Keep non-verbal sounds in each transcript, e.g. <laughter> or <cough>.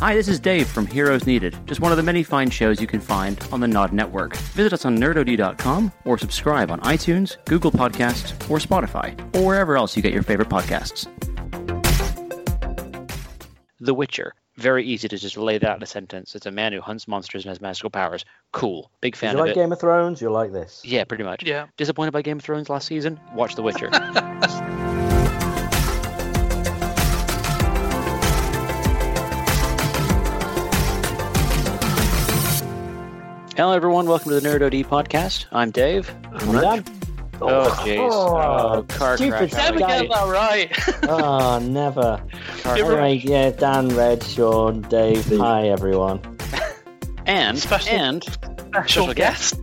Hi, this is Dave from Heroes Needed, just one of the many fine shows you can find on the Nod Network. Visit us on nerdod.com or subscribe on iTunes, Google Podcasts, or Spotify, or wherever else you get your favorite podcasts. The Witcher. Very easy to just lay that out in a sentence. It's a man who hunts monsters and has magical powers. Cool. Big fan you of like it. Game of Thrones? You'll like this. Yeah, pretty much. Yeah. Disappointed by Game of Thrones last season? Watch The Witcher. <laughs> Hello, everyone. Welcome to the Nerd OD podcast. I'm Dave. I'm done. Oh, jeez. Oh, Oh, car stupid crash. Never guy. get that right. <laughs> oh, never. Car You're Anyway, yeah, Dan, Red, Sean, Dave. Hi, everyone. And, Special- and, Special guest.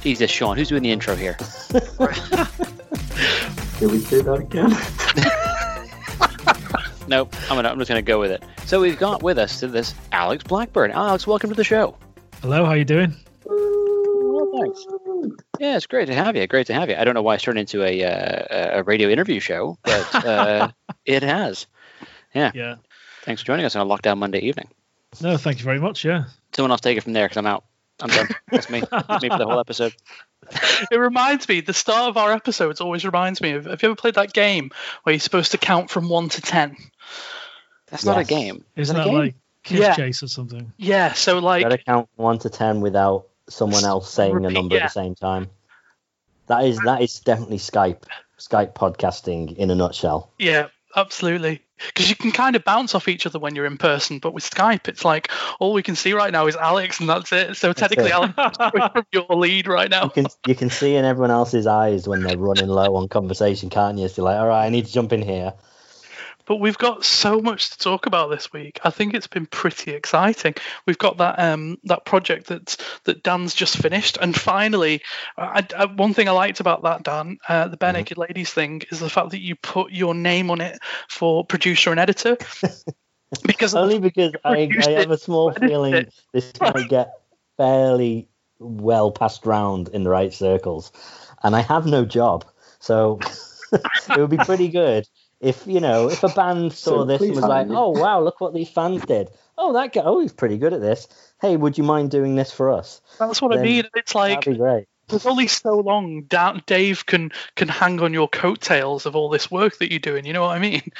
Jesus, Sean, who's doing the intro here? <laughs> <laughs> Can we do that again? Nope, I'm, gonna, I'm just going to go with it. So we've got with us to this Alex Blackburn. Alex, welcome to the show. Hello, how you doing? Well, thanks. Yeah, it's great to have you. Great to have you. I don't know why it's turned into a uh, a radio interview show, but <laughs> uh, it has. Yeah. Yeah. Thanks for joining us on a lockdown Monday evening. No, thank you very much. Yeah. Someone else take it from there because I'm out. I'm done. That's me. That's me for the whole episode. <laughs> It reminds me, the start of our episodes always reminds me of have you ever played that game where you're supposed to count from 1 to 10? That's not a game. Is Isn't it a that game? like Kiss Yeah. Chase or something? Yeah, so like, You Gotta count one to ten without someone else saying a Repeat, number at the same time. That is that is definitely Skype. Skype podcasting in a nutshell. yeah, absolutely. Because you can kind of bounce off each other when you're in person, but with Skype, it's like all we can see right now is Alex, and that's it. So technically, it. Alex from your lead right You now. can you can see in everyone else's eyes when they're running low on conversation, can't you? So you're like, all right, I need to jump in here. But we've got so much to talk about this week. I think it's been pretty exciting. We've got that um, that project that that Dan's just finished, and finally, I, I, one thing I liked about that Dan, uh, the Bare Mhm. Naked Ladies thing, is the fact that you put your name on it for producer and editor. <laughs> because Only because I, I have a small feeling it. this might <laughs> get fairly well passed round in the right circles, and I have no job, so <laughs> it would be pretty good if you know if a band <laughs> saw So this and was like, me. "Oh wow, look what these fans did! Oh that guy, oh he's pretty good at this. Hey, would you mind doing this for us?" that's what I mean. It's like That'd be great. there's only so long Da- Dave can can hang on your coattails of all this work that you're doing. You know what I mean? <laughs>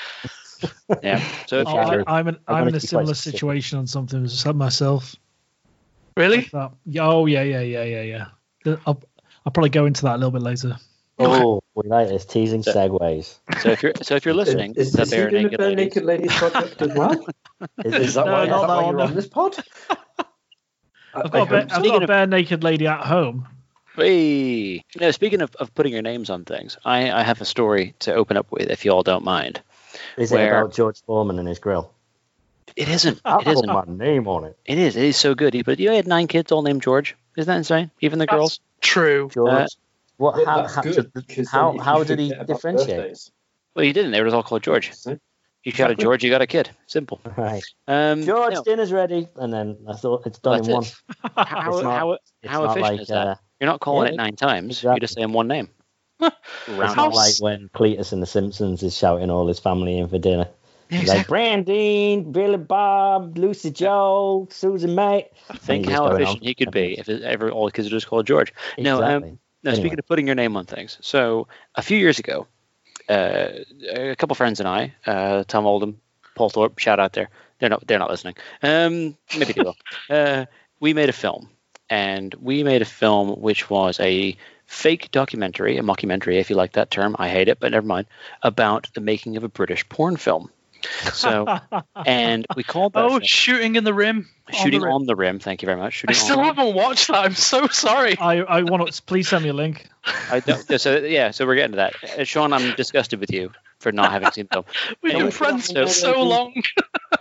Yeah. So Oh, <laughs> I, I'm in, I I'm in a similar situation on something myself. Really? Like. Yeah, Oh yeah, yeah, yeah, yeah, yeah. I'll, I'll probably go into that a little bit later. Oh, we like this teasing So- segues. so if you're so if you're listening, is, to is, is Bare he doing Naked the Bare Ladies, Naked Ladies project as well? <laughs> Is, Is that No, why, is no, that why you're on this pod? I- <laughs> I've got, a, hope bare, I've got a bare naked lady at home. Hey. No, speaking of, of putting your names on things, I, I have a story to open up with if you all don't mind. is Where- it about George Foreman and his grill? It isn't. I'll It put isn't. my name on it. It is. It is so good. But you had nine kids all named George. Isn't that insane? Even the That's- girls. True. George. Uh, what? Yeah, How? How, good, so- because how, then you how did he differentiate? Well, he didn't. They were all called George. You shouted Exactly. George, you got a kid. Simple. <laughs> Right. Um, George, no, dinner's ready, and then I thought it's done That's in it. one. <laughs> how, It's not- how, It's how not efficient like, is that? Uh, You're not calling Yeah, it nine times. You're just saying one name. <laughs> it's not like when Cletus in The Simpsons is shouting all his family in for dinner. Yeah, He's like Brandine, Billy Bob, Lucy Joe, Susan May. Think how efficient on. he could be if it, ever all the kids were just called George. No, um, Exactly. No, Anyway. speaking of putting your name on things. So a few years ago, uh, a couple friends and I, uh, Tom Oldham, Paul Thorpe, shout out there. They're not they're not listening. Um, maybe they will. <laughs> Uh, we made a film, and we made a film which was a fake documentary, a mockumentary, if you like that term. I hate it, but never mind. About the making of a British porn film. So, and we called that <laughs> Oh, film shooting in the rim. On the shooting rim. on the rim. Thank you very much. I still on the rim. haven't watched that. I'm so sorry. I, I want to please send me a link. I don't, so yeah, so we're getting to that. Uh, Sean, I'm disgusted with you for not having seen the film. <laughs> We've Anyway, been friends so- for so long. <laughs>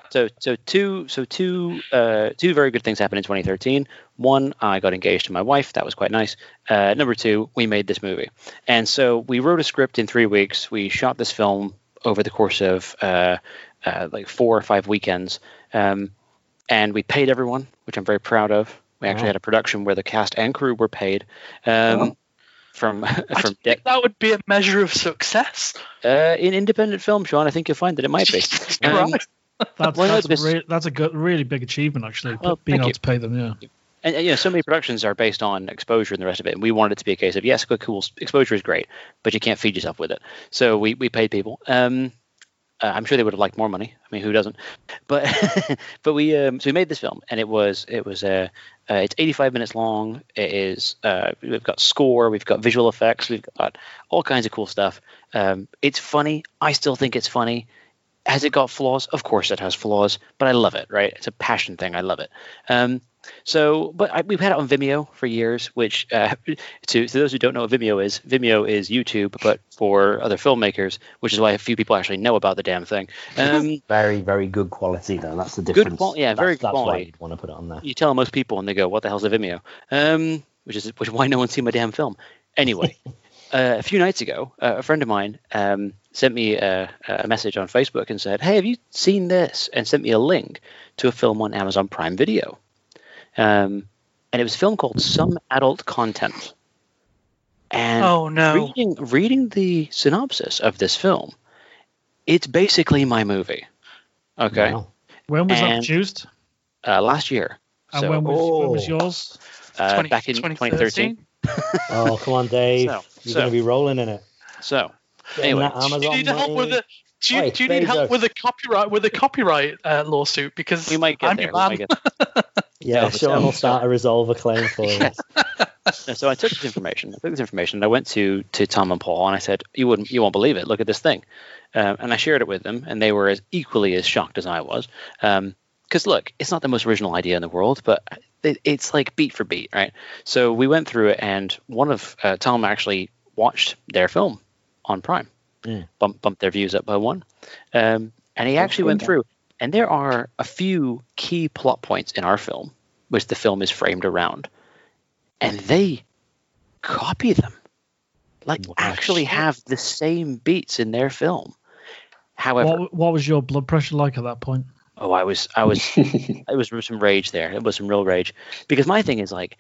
So so two so two uh, two very good things happened in 2013. One, I got engaged to my wife. That was quite nice. Uh, number two, we made this movie, and so we wrote a script in three weeks. We shot this film over the course of uh, uh, like four or five weekends, um, and we paid everyone, which I'm very proud of. We actually Wow. had a production where the cast and crew were paid. Um, Wow. From <laughs> I from de- think that would be a measure of success. uh, in independent film, Sean, I think you'll find that it might be. Um, That's, that's, a re- that's a good, really big achievement, actually. Well, being able you. to pay them, yeah. And, and you know, so many productions are based on exposure and the rest of it. And we wanted it to be a case of yes, cool, exposure is great, but you can't feed yourself with it. So we we paid people. Um, uh, I'm sure they would have liked more money. I mean, who doesn't? But <laughs> but we um, so we made this film, and it was it was uh, uh, it's 85 minutes long. It is uh, we've got score, we've got visual effects, we've got all kinds of cool stuff. Um, it's funny. I still think it's funny. Has it got flaws? Of course it has flaws, but I love it. Right? It's a passion thing. I love it. Um, so, but I, we've had it on Vimeo for years. Which, uh, <laughs> to, to those who don't know what Vimeo is, Vimeo is YouTube, but for other filmmakers, which is why a few people actually know about the damn thing. <laughs> Um, Very, very good quality though. That's the Good difference. yeah, That's- very that's quality. why you'd want to put it on there. you tell most people, and they go, "What the hell's a Vimeo?" Um, which is which is why no one's seen my damn film. Anyway, <laughs> uh, a few nights ago, uh, a friend of mine um, sent me a, a message on Facebook and said, "Hey, have you seen this?" and sent me a link to a film on Amazon Prime Video. Um, and it was a film called Some Adult Content. And Oh no. reading reading the synopsis of this film, it's basically my movie. Okay, Wow. When was that And- produced? uh, last year. And So, when, was, when was Oh. yours? uh, 20 back in 2013. <laughs> Oh, come on, Dave. So- You're so- going to be rolling in it. So, Anyway. Do you Amazon need help with money. the do you, Oi, do you need help with a copyright with a copyright uh, lawsuit because we might get I'm there. <laughs> your We man. might get Yeah, No, but Sean will start a resolve a claim for you. <laughs> So I took this information. I took this information. And I went to to Tom and Paul, and I said, "You wouldn't, you won't believe it. Look at this thing." Um, and I shared it with them, and they were as equally as shocked as I was. Because look, it's not the most original idea in the world, but it, it's like beat for beat, right? So we went through it, and one of uh, Tom actually watched their film on Prime, Mm. bump, bumped their views up by one, um, and he actually went through. And there are a few key plot points in our film, which the film is framed around, and they copy them. Like Wow. actually have the same beats in their film. However, What, what was your blood pressure like at that point? oh, I was, I was, <laughs> it was some rage there. It was some real rage because my thing is like,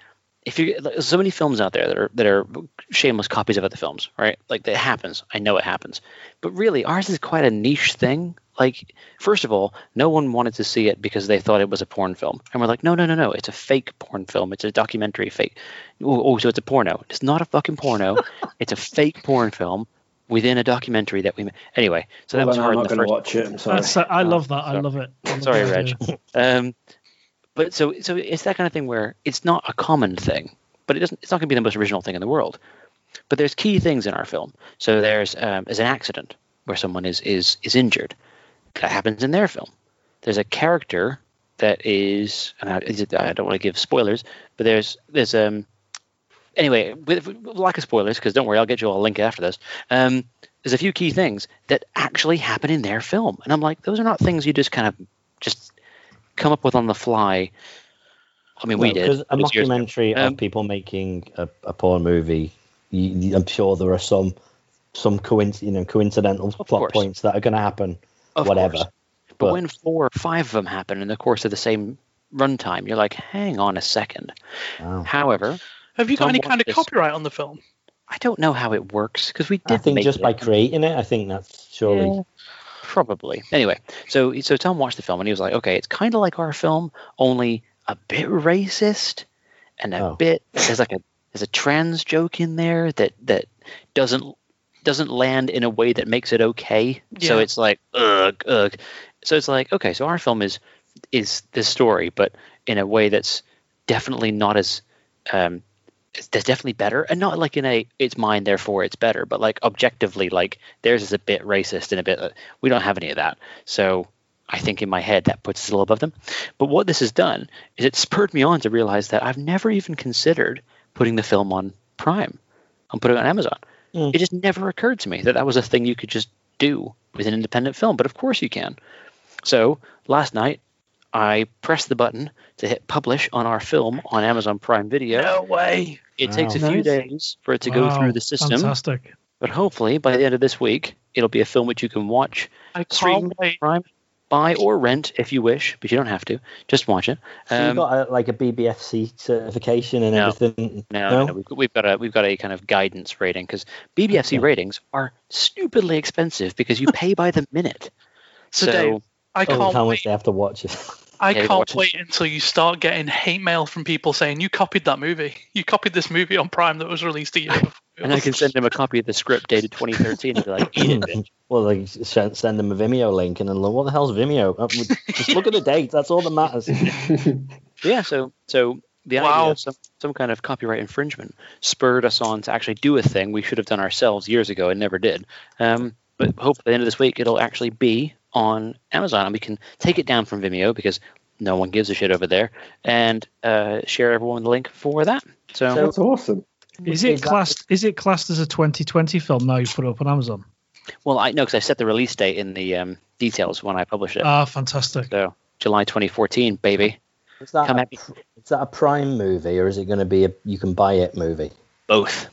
if you like, there's so many films out there that are that are shameless copies of other films, right? Like that happens. I know it happens, but really ours is quite a niche thing. Like, first of all, no one wanted to see it because they thought it was a porn film, and we're like, no, no, no, no, it's a fake porn film. It's a documentary fake. Oh, oh so it's a porno. It's not a fucking porno. <laughs> it's a fake porn film within a documentary that we made. Anyway, so that was hard I'm not the going to watch it. I'm sorry. That's, I love that. I love it. I love Sorry, Reg. Um, but so so it's that kind of thing where it's not a common thing, but it doesn't. It's not going to be the most original thing in the world. But there's key things in our film. So there's um, there's an accident where someone is is is injured. That happens in their film. There's a character that is, and I, I don't want to give spoilers, but there's there's um anyway with, with lack of spoilers because don't worry, I'll get you a link after this. Um, there's a few key things that actually happen in their film, and I'm like, those are not things you just kind of just come up with on the fly. I mean, we did. A It was documentary Um, of people making a, a porn movie, you, you- I'm sure there are some some coinc- you know coincidental plot course. points that are going to happen. Of whatever. course. But, But- when four or five of them happen in the course of the same runtime, you're like, hang on a second. Wow. However, Have you got any kind of this. copyright on the film? I don't know how it works because we did. I think make just it. by creating it, I think that's surely. Yeah, probably. Anyway, so so Tom watched the film and he was like, okay, it's kind of like our film, only a bit racist and a Oh. bit there's like a there's a trans joke in there that that doesn't doesn't land in a way that makes it okay. So it's like ugh ugh. So it's like okay, so our film is is this story, but in a way that's definitely not as um, that's definitely better, and not like in a it's mine therefore it's better, but like objectively, like theirs is a bit racist and a bit. we don't have any of that, so I think in my head that puts us a little above them. But what this has done is it spurred me on to realize that I've never even considered putting the film on Prime. I'm putting it on Amazon. Mm. It just never occurred to me that that was a thing you could just do with an independent film. But of course you can. So last night I pressed the button to hit publish on our film on Amazon Prime Video. No way. It takes a Wow. few days for it to go through the system, Fantastic. but hopefully by the end of this week, it'll be a film which you can watch, I Stream can't wait. Prime, buy or rent if you wish, but you don't have to. Just watch it. So you've Um, got a, like a BBFC certification and No. everything. no, no, no, we've, we've got a we've got a kind of guidance rating because BBFC Okay. ratings are stupidly expensive because you <laughs> pay by the minute. So, So, Dave, I Oh, can't how wait. much they have to watch it. I Yeah, can't watch it. wait until you start getting hate mail from people saying you copied that movie. You copied this movie on Prime that was released a year <laughs> before. And I can send them a copy of the script dated 2013 and be like, eat it, bitch. <laughs> well, they send, send them a Vimeo link, and then what the hell's Vimeo? Uh, Just look at the date. That's all that matters. <laughs> Yeah, so so the Wow. idea of some, some kind of copyright infringement spurred us on to actually do a thing we should have done ourselves years ago and never did. Um, but hopefully, at the end of this week, it'll actually be on Amazon and we can take it down from Vimeo because no one gives a shit over there and uh, share everyone the link for that. So, So- That's awesome. Is it that- classed? Is it classed as a 2020 film now? You put it up on Amazon. well, I know because I set the release date in the um, details when I published it. Ah, fantastic. so, July 2014, baby. Is that, Come a, at me. is that a Prime movie, or is it going to be a you can buy it movie? Both.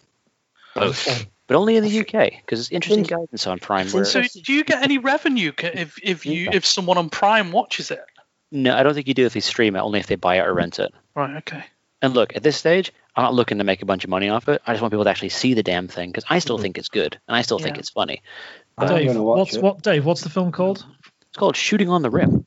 Both. But only in the UK because it's interesting guidance on Prime. Where, So do you get any revenue if if you if someone on Prime watches it? no, I don't think you do if they stream it, only if they buy it or rent it. Right. Okay. And look, at this stage, I'm not looking to make a bunch of money off it. I just want people to actually see the damn thing because I still mm-hmm. think it's good and I still think it's funny. I'm Dave, gonna watch what's it. what? Dave, what's the film called? It's called Shooting on the Rim.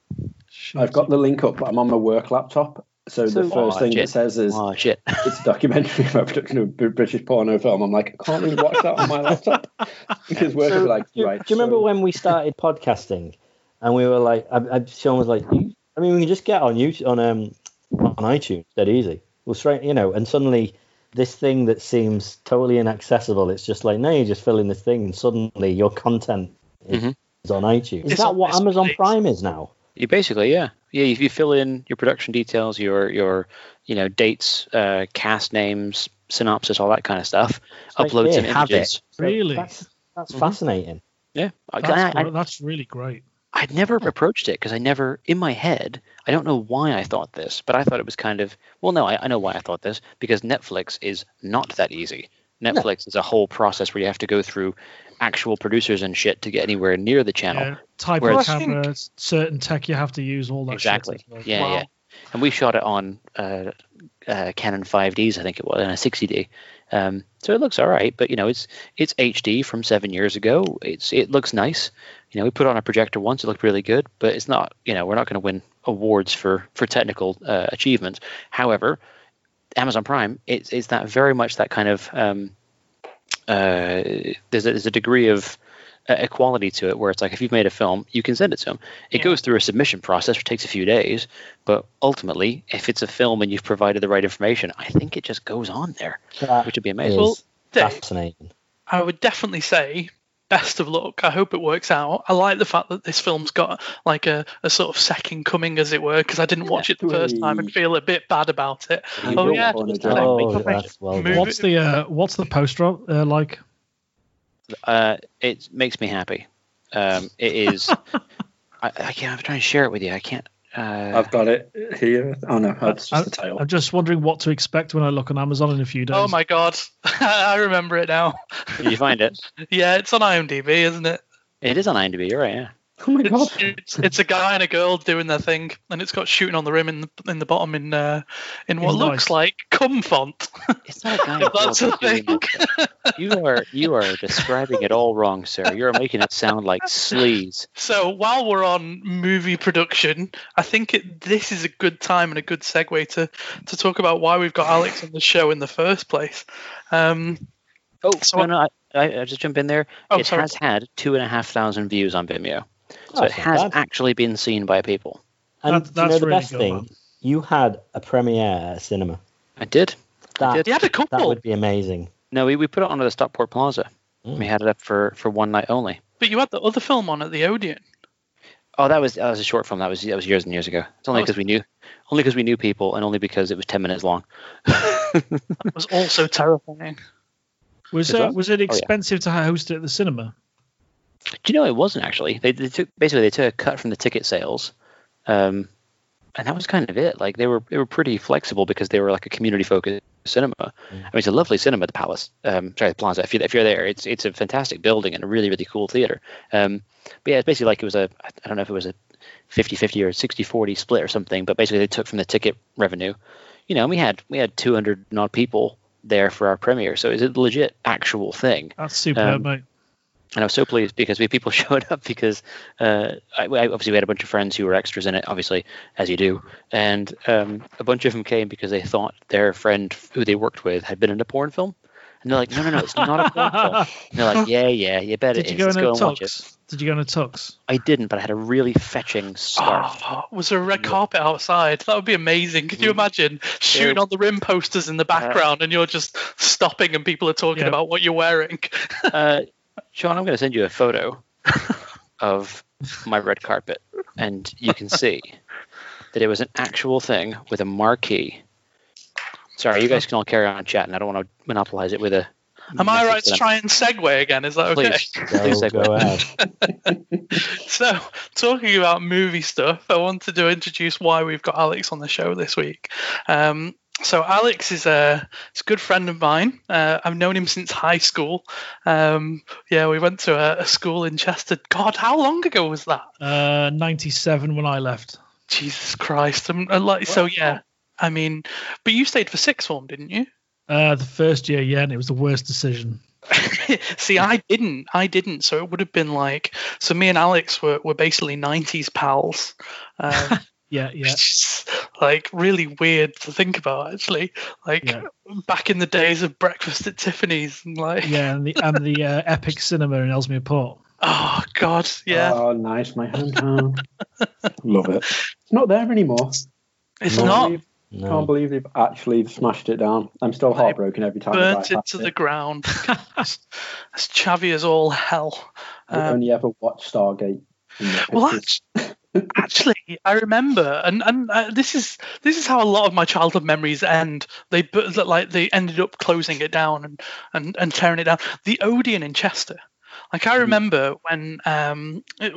I've got the link up, but I'm on my work laptop. So, So- the first Oh, thing shit. it says is Oh shit! <laughs> it's a documentary about production of a British porno film. I'm like, I can't really watch that on my laptop <laughs> because work will be like, do, you- right. do you remember so- when we started <laughs> podcasting, and we were like, I, I, Sean was like, you, I mean, we can just get on YouTube on um on iTunes, dead easy. Well, straight, you know, and suddenly this thing that seems totally inaccessible, it's just like, no, you just fill in this thing, and suddenly your content is, Mhm. is on iTunes. Is It's that on what Amazon. Prime is now? You basically, yeah, yeah. If you fill in your production details, your your you know dates, uh, cast names, synopsis, all that kind of stuff, like, upload some here, have images. it. So Really? That's, that's Mhm. fascinating. Yeah, That's, I, gr- that's really great. I'd never approached it because I never, in my head, I don't know why I thought this, but I thought it was kind of, well, no, I, I know why I thought this because Netflix is not that easy. Netflix is a whole process where you have to go through actual producers and shit to get anywhere near the channel. Yeah, type Whereas- of camera, certain tech you have to use, all that exactly. shit. as. Yeah, Wow. yeah. And we shot it on uh, uh, Canon 5Ds, I think it was, and a 60D. Um, so it looks all right, but you know, it's it's HD from seven years ago. It's it looks nice. You know, we put on a projector once; it looked really good, but it's not. You know, we're not going to win awards for for technical uh, achievements. However, Amazon Prime, it's it's that very much that kind of um, uh, there's a, there's a degree of uh, equality to it where it's like if you've made a film, you can send it to them. It Yeah. goes through a submission process, which takes a few days, but ultimately, if it's a film and you've provided the right information, I think it just goes on there, That which would be amazing. Well, fascinating. I would definitely say best of luck. I hope it works out. I like the fact that this film's got like a, a sort of second coming, as it were, because I didn't watch it the first time and feel a bit bad about it. You Oh yeah, just do like, it. Oh, that's well done. What's the uh, what's the poster uh, like? uh, it makes me happy. Um, it is. <laughs> I, I can't. I'm trying to share it with you. I can't. Uh, I've got it here. Oh no, that's I, just the title. I'm just wondering what to expect when I look on Amazon in a few days. Oh my god, <laughs> I remember it now. did you find it? <laughs> Yeah, it's on IMDb, isn't it? It is on IMDb. You're right. Yeah. Oh my god. It's, it's, it's a guy and a girl doing their thing, and it's got shooting on the rim in the in the bottom in uh, in what It's looks nice. like cum font. It's not a guy. <laughs> and That's girl a thing. that. You are you are describing it all wrong, sir. You're making it sound like sleaze. So while we're on movie production, I think it, this is a good time and a good segue to to talk about why we've got Alex on the show in the first place. Um, Oh So no, no, I, I, I just jump in there. Oh, it sorry. has had two and a half thousand views on Vimeo, so Oh, it that's not has bad. actually been seen by people. And That- do you know the really best good, thing? man. You had a premiere at cinema. I did. That, did. he had a couple. that would be amazing. No, we, we put it onto the Stockport Plaza. Mm. We had it up for, for one night only. but you had the other film on at the Odeon. Oh, that was that was a short film. That was that was years and years ago. It's only Oh. because we knew, only because we knew people, and only because it was ten minutes long. <laughs> It was also terrifying. <laughs> Was Is uh, that- was it yeah. expensive to host it at the cinema? Do you know it wasn't actually? They, they took basically they took a cut from the ticket sales, um, and that was kind of it. Like they were they were pretty flexible because they were like a community focused cinema. I mean, it's a lovely cinema, the Palace. Um, sorry, the Plaza. If you if you're there, it's it's a fantastic building and a really really cool theater. Um, but yeah, it's basically like it was a I don't know if it was a 50-50 or 60-40 split or something. But basically they took from the ticket revenue. You know, and we had we had two hundred odd people there for our premiere, so it's a legit actual thing. That's superb, Um, mate. And I was so pleased because we had people <laughs> showed up because uh, I, I- obviously we had a bunch of friends who were extras in it, obviously as you do, and um, a bunch of them came because they thought their friend who they worked with had been in a porn film, and they're like, no, no, no, it's not a porn film. <laughs> And they're like, yeah, yeah, you bet Did it you is. go Let's go and watch it. Did you go in a tux? I didn't, but I had a really fetching scarf. <gasps> Oh, was there a red carpet outside? That would be amazing. Could you imagine shooting on the rim posters in the background and you're just stopping and people are talking Yeah. about what you're wearing? Uh, <laughs> Sean, I'm going to send you a photo of my red carpet, and you can see that it was an actual thing with a marquee. Sorry, you guys can all carry on chatting. I don't want to monopolize it with a. Am I right to to try and segue again? Is that okay? Please, Go, please segue. go ahead. <laughs> So, talking about movie stuff, I wanted to introduce why we've got Alex on the show this week. Um, so, Alex is a, is a good friend of mine. Uh, I've known him since high school. Um, yeah, we went to a, a school in Chester. God, how long ago was that? Uh, 97 when I left. Jesus Christ! I'm, i like, so yeah, I mean, but you stayed for sixth form, didn't you? Uh, the first year, yeah, and it was the worst decision. <laughs> See, I didn't. I didn't. So it would have been like. So me and Alex were, were basically '90s pals. <laughs> Um, Yeah, <laughs> yeah. which is like really weird to think about actually like Yeah. back in the days of breakfast at tiffany's and like Yeah, and the and the uh, <laughs> Epic Cinema in Ellesmere Port. oh god yeah Oh, nice, my hometown. Love it. It's not there anymore. it's Can't not believe- No. Can't believe they've actually smashed it down. I'm still They heartbroken every time. Burnt drive it past to the ground <laughs> as chavvy as all hell I Um, only ever watched Stargate. in the well actually, actually i remember and and uh, this is this is how a lot of my childhood memories end. They like they ended up closing it down and and, and tearing it down. The odeon in chester. Like i remember when um it,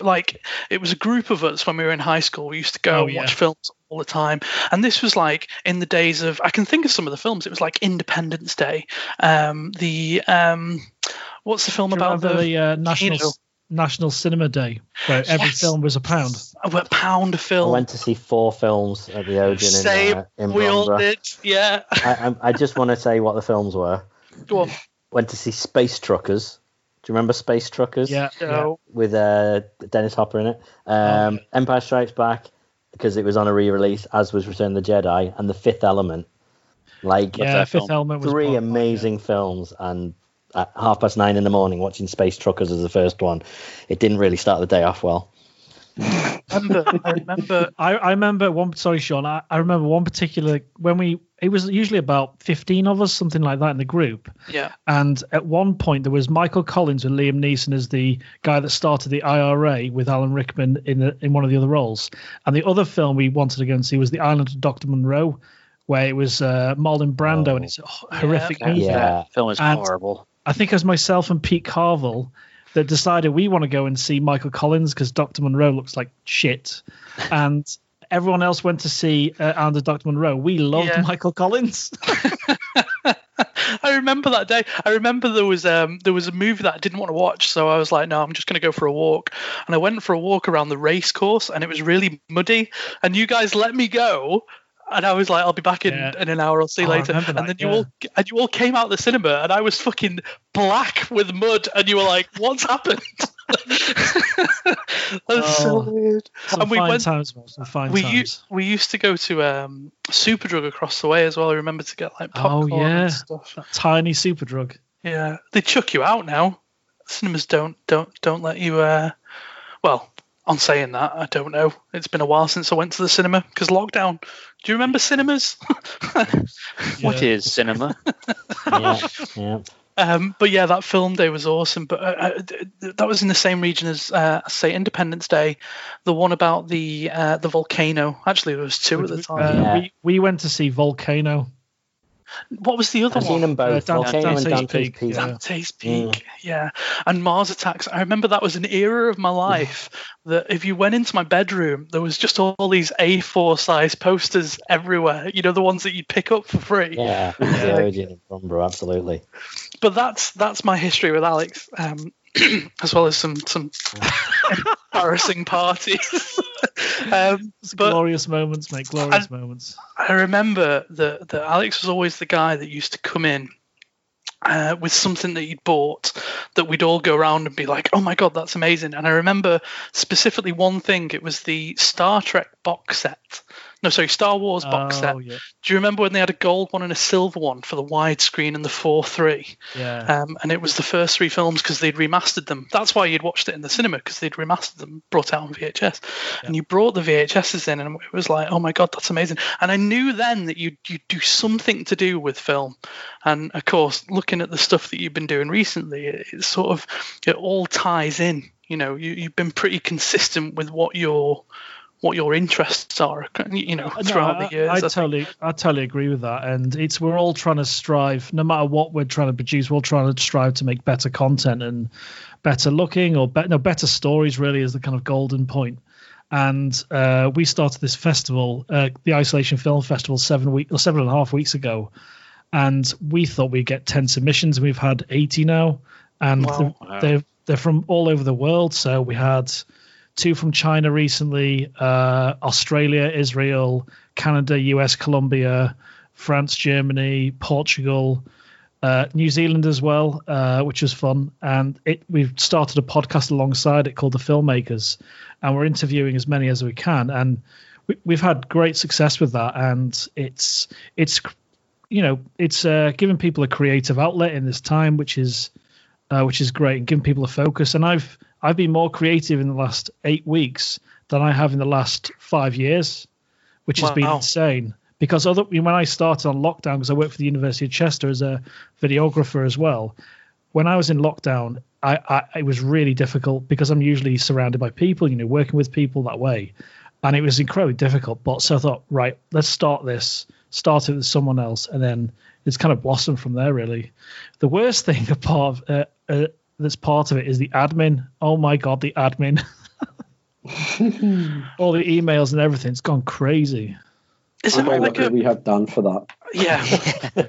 like it was a group of us when we were in high school. We used to go Oh, and yeah. watch films all the time. And this was like in the days of i can think of some of the films. It was like independence day. Um the um what's the film about the, the uh, National. National Cinema Day, where every Yes. film was a pound? a pound I film went to see four films at the Odeon Same. in, uh, in we all did yeah I, I, I just want to say what the films were. go on Went to see Space Truckers. Do you remember Space Truckers? Yeah, yeah. With uh, Dennis Hopper in it. Um, Oh, Empire Strikes Back because it was on a re-release, as was Return of the Jedi, and The Fifth Element. Like yeah. Fifth film? Element was three one, amazing films, and at half past nine in the morning watching Space Truckers as the first one, it didn't really start the day off well. I remember I remember <laughs> I, I remember one. Sorry, Sean. I, I remember one particular when we. It was usually about fifteen of us, something like that, in the group. yeah And at one point, there was Michael Collins with Liam Neeson as the guy that started the IRA with Alan Rickman in the, in one of the other roles. And the other film we wanted to go and see was The Island of Dr. Moreau, where it was uh, Marlon Brando, Oh. and it's a horrific Yeah. movie. Yeah. Film is And- horrible. I think it was myself and Pete Carville that decided we want to go and see Michael Collins because Dr. Moreau looks like shit. and everyone else went to see uh, of Dr. Moreau. We loved Yeah. Michael Collins. <laughs> I remember that day. I remember there was um there was a movie that I didn't want to watch, so I was like, no, I'm just going to go for a walk. And I went for a walk around the race course, and it was really muddy. And you guys let me go, and I was like, I'll be back in, Yeah. in an hour. I'll see you Oh, later. And then you yeah. all and you all came out of the cinema, and I was fucking black with mud, and you were like, what's happened? <laughs> That's so Oh. weird. Some And we fine went- times, man. Some fine we times. used we used to go to um Superdrug across the way as well. I remember to get like Oh, popcorn yeah. and stuff. that tiny super drug. Yeah, they chuck you out now. Cinemas don't don't don't let you. uh Well, on saying that, I don't know. It's been a while since I went to the cinema because lockdown. Do you remember cinemas? <laughs> what is cinema? Yeah, yeah. Um, but yeah, that film day was awesome. But uh, uh, th- th- that was in the same region as, uh, say, Independence Day, the one about the uh, the volcano. Actually, there was two at the time. Uh, Yeah. we, we went to see Volcano. What was the other I've one? seen them both. Uh, Dan- Volcano Dante's and Dante's Peak, Peak. yeah. Dante's Peak, yeah. And Mars Attacks. I remember that was an era of my life that if you went into my bedroom, there was just all these A4 size posters everywhere. You know, the ones that you'd pick up for free. Yeah, the Odeon in Bromborough, absolutely. But that's that's my history with Alex, um, <clears throat> as well as some some <laughs> embarrassing <laughs> parties. <laughs> um, but glorious moments, mate. Glorious moments. I remember that that Alex was always the guy that used to come in uh, with something that he'd bought, that we'd all go around and be like, "Oh my god, that's amazing!" And I remember specifically one thing. It was the Star Trek box set no, sorry, Star Wars box Oh, set. yeah. Do you remember when they had a gold one and a silver one for the widescreen and the 4.3? Yeah. Um, and it was the first three films because they'd remastered them. That's why you'd watched it in the cinema because they'd remastered them, brought out on VHS. And you brought the VHSs in, and it was like, oh my god, that's amazing. And I knew then that you'd you'd do something to do with film. And of course, looking at the stuff that you've been doing recently, it, it sort of it all ties in. You know, you, you've been pretty consistent with what your what your interests are. You know, No, throughout I, the years. I, I think. totally, I totally agree with that. And it's we're all trying to strive, no matter what we're trying to produce, we're all trying to strive to make better content and better looking or be, no better stories. Really, is the kind of golden point. And uh, we started this festival, uh, the Isolation Film Festival, seven week or seven and a half weeks ago, and we thought we'd get ten submissions, and we've had eighty now, and Wow. they're, they're they're from all over the world. So we had two from China recently, uh, Australia, Israel, Canada, US, Colombia, France, Germany, Portugal, uh, New Zealand as well, uh, which was fun. And it we've started a podcast alongside it called The Filmmakers, and we're interviewing as many as we can. And we, we've had great success with that. And it's it's you know it's uh, giving people a creative outlet in this time, which is uh, which is great, and giving people a focus. And I've I've been more creative in the last eight weeks than I have in the last five years, which has been insane. Because other when I started on lockdown, because I worked for the University of Chester as a videographer as well. When I was in lockdown, I, I it was really difficult because I'm usually surrounded by people, you know, working with people that way, and it was incredibly difficult. But so I thought, right, let's start this, start it with someone else, and then it's kind of blossomed from there. Really, the worst <laughs> thing apart of, uh, uh, that's part of it is the admin. Oh my god, the admin. <laughs> All the emails and everything, it's gone crazy. Is I'm it like lucky a we have done for that. yeah? <laughs> Yeah,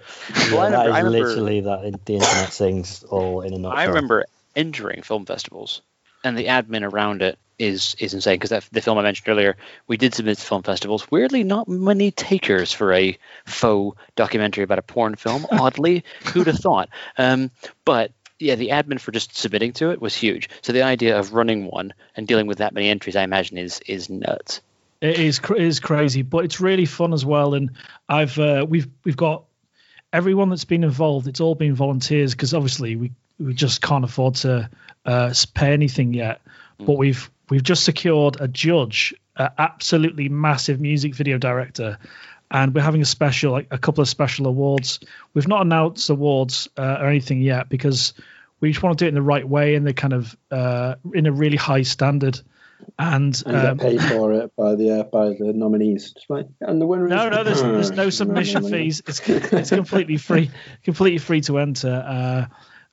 Well, I that remember- is I remember- literally that the internet things all in a nutshell. I remember entering film festivals, and the admin around it is is insane. Because the film I mentioned earlier, we did submit to film festivals. Weirdly, not many takers for a faux documentary about a porn film. <laughs> Oddly, who'd have thought? Um, but yeah, the admin for just submitting to it was huge. So the idea of running one and dealing with that many entries, I imagine, is is nuts. It is it is crazy, but it's really fun as well. And I've uh, we've we've got everyone that's been involved. It's all been volunteers because obviously we we just can't afford to uh, pay anything yet. But we've we've just secured a judge, an absolutely massive music video director, and we're having a special like a couple of special awards. We've not announced awards uh, or anything yet because we just want to do it in the right way and the kind of uh, in a really high standard. And, And um, get paid for it by the uh, by the nominees. Just like, and the winner no, is no, there's, there's no No submission money. fees. It's it's completely free, <laughs> completely free to enter. Uh,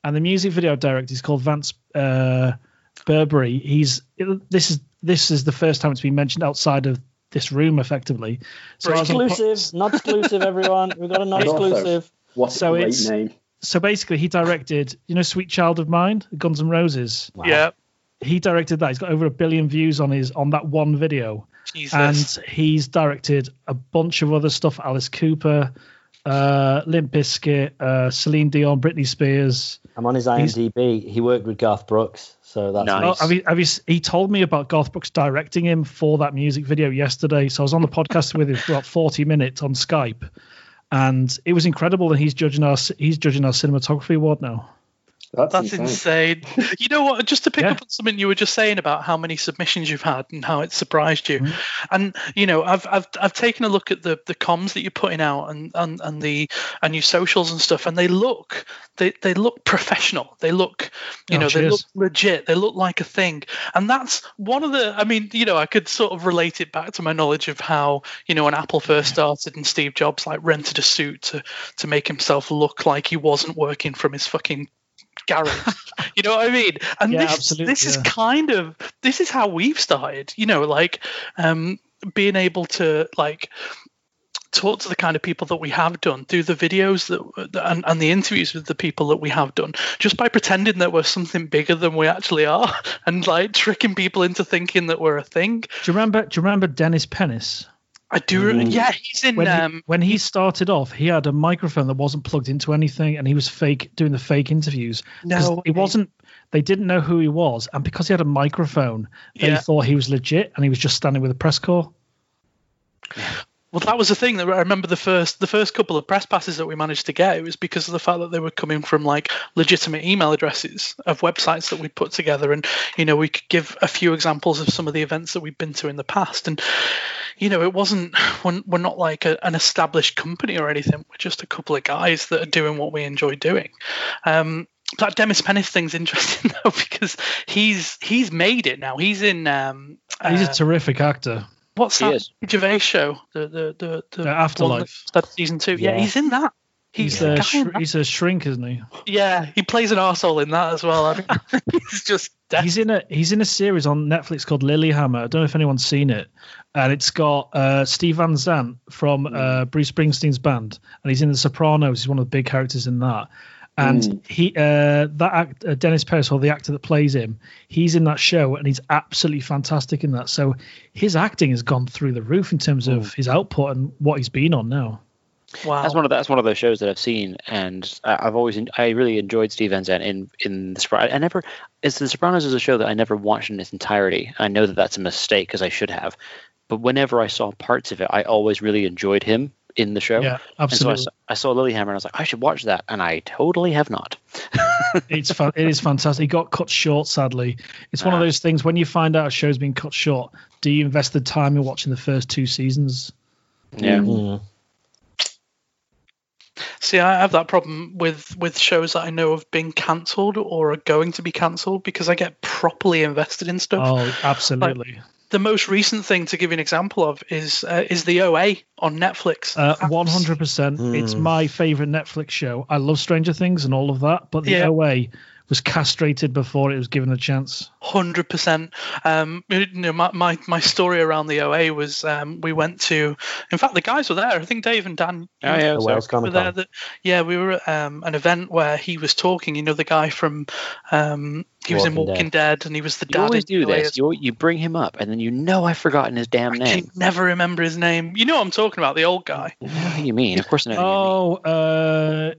and the music video director is called Vance uh, Burberry. He's this is this is the first time it's been mentioned outside of this room, effectively. So I was on a po- exclusive, not exclusive, everyone. We've got a not And also- exclusive. What So a great it's- name. So basically, he directed, you know, "Sweet Child of Mine," Guns N' Roses. Wow. Yeah. He directed that. He's got over a billion views on his on that one video. Jesus. and he's directed a bunch of other stuff. Alice Cooper, uh, Limp Bizkit, uh, Celine Dion, Britney Spears. I'm on his He's- IMDb. He worked with Garth Brooks, so that's Nice. Oh, have you, have you, he told me about Garth Brooks directing him for that music video yesterday. So I was on the podcast with him for about 40 minutes on Skype, and it was incredible. that he's judging our he's judging our cinematography award now. That's, That's insane. insane. <laughs> you know what? Just to pick Yeah. up on something you were just saying about how many submissions you've had and how it surprised you, Mhm. and you know, I've I've I've taken a look at the the comms that you're putting out and and and the and your socials and stuff, and they look they they look professional. They look you Oh, know they look legit. They look like a thing, and that's one of the. I mean, you know, I could sort of relate it back to my knowledge of how you know when Apple first started and Steve Jobs like rented a suit to to make himself look like he wasn't working from his fucking garage. <laughs> you know what I mean? And Yeah, this this is kind of this is how we've started. You know, like um, being able to like talk to the kind of people that we have done, do the videos that and, and the interviews with the people that we have done, just by pretending that we're something bigger than we actually are, <laughs> and like tricking people into thinking that we're a thing. Do you remember? Do you remember Dennis Pennis? I do. Yeah, he's in. When he, um, when he started off, he had a microphone that wasn't plugged into anything, and he was fake doing the fake interviews. no, he wasn't. They didn't know who he was, and because he had a microphone, they Yeah. thought he was legit, and he was just standing with a press corps. Well, that was the thing that I remember the first the first couple of press passes that we managed to get. It was because of the fact that they were coming from like legitimate email addresses of websites that we'd put together, and you know we could give a few examples of some of the events that we've been to in the past, and you know it wasn't <sighs> we're, we're not like a, an established company or anything. We're just a couple of guys that are doing what we enjoy doing. Um, that Dennis Pennis thing's <laughs> interesting though because he's he's made it now. He's in um, He's uh, a terrific actor. What's that? that is. Gervais show? The the the, the Uh, one Afterlife. that started season two. Yeah. Yeah. he's in that. He's, a sh- he's a shrink, isn't he? Yeah, he plays an arsehole in that as well. I mean, <laughs> <laughs> he's just death. He's in a he's in a series on Netflix called Lilyhammer. I don't know if anyone's seen it, and it's got uh, Steve Van Zandt from uh, Bruce Springsteen's band, and he's in The Sopranos. He's one of the big characters in that. And Mm. he uh, that act, uh, Dennis Paris, or the actor that plays him, he's in that show, and he's absolutely fantastic in that. So his acting has gone through the roof in terms of his output and what he's been on now. Wow. That's one of the, that's one of those shows that I've seen, and I- I've always I really enjoyed Steve Van Zandt in in the Sopranos. I never it's the Sopranos is a show that I never watched in its entirety. I know that that's a mistake because I should have, but whenever I saw parts of it, I always really enjoyed him in the show. Yeah, And so I absolutely. saw, I saw Lilyhammer and I was like, I should watch that, and I totally have not. <laughs> it's fa- it is fantastic. It got cut short, sadly. It's one of those things when you find out a show's been cut short. Do you invest the time in watching the first two seasons? Yeah. Mm. See, I have that problem with with shows that I know have been cancelled or are going to be cancelled because I get properly invested in stuff. Oh, absolutely. The most recent thing to give you an example of is uh, is the OA on Netflix. Uh, One hundred percent. It's Hmm. my favorite Netflix show. I love Stranger Things and all of that, but the Yeah. OA was castrated before it was given a chance. Hundred percent. Um, you know, my, my my story around the OA was um, we went to. In fact, the guys were there. I think Dave and Dan. Oh yeah, The so- Wales were Comic there. Con. That, yeah, we were at um, an event where he was talking. You know, the guy from um, he was in Walking Walking Dead. and he was the you dad. always do the this. You you bring him up, and then you know I've forgotten his damn I name. can never remember his name. You know what I'm talking about, the old guy. I know you mean? Of course I know. who you mean. Oh, uh,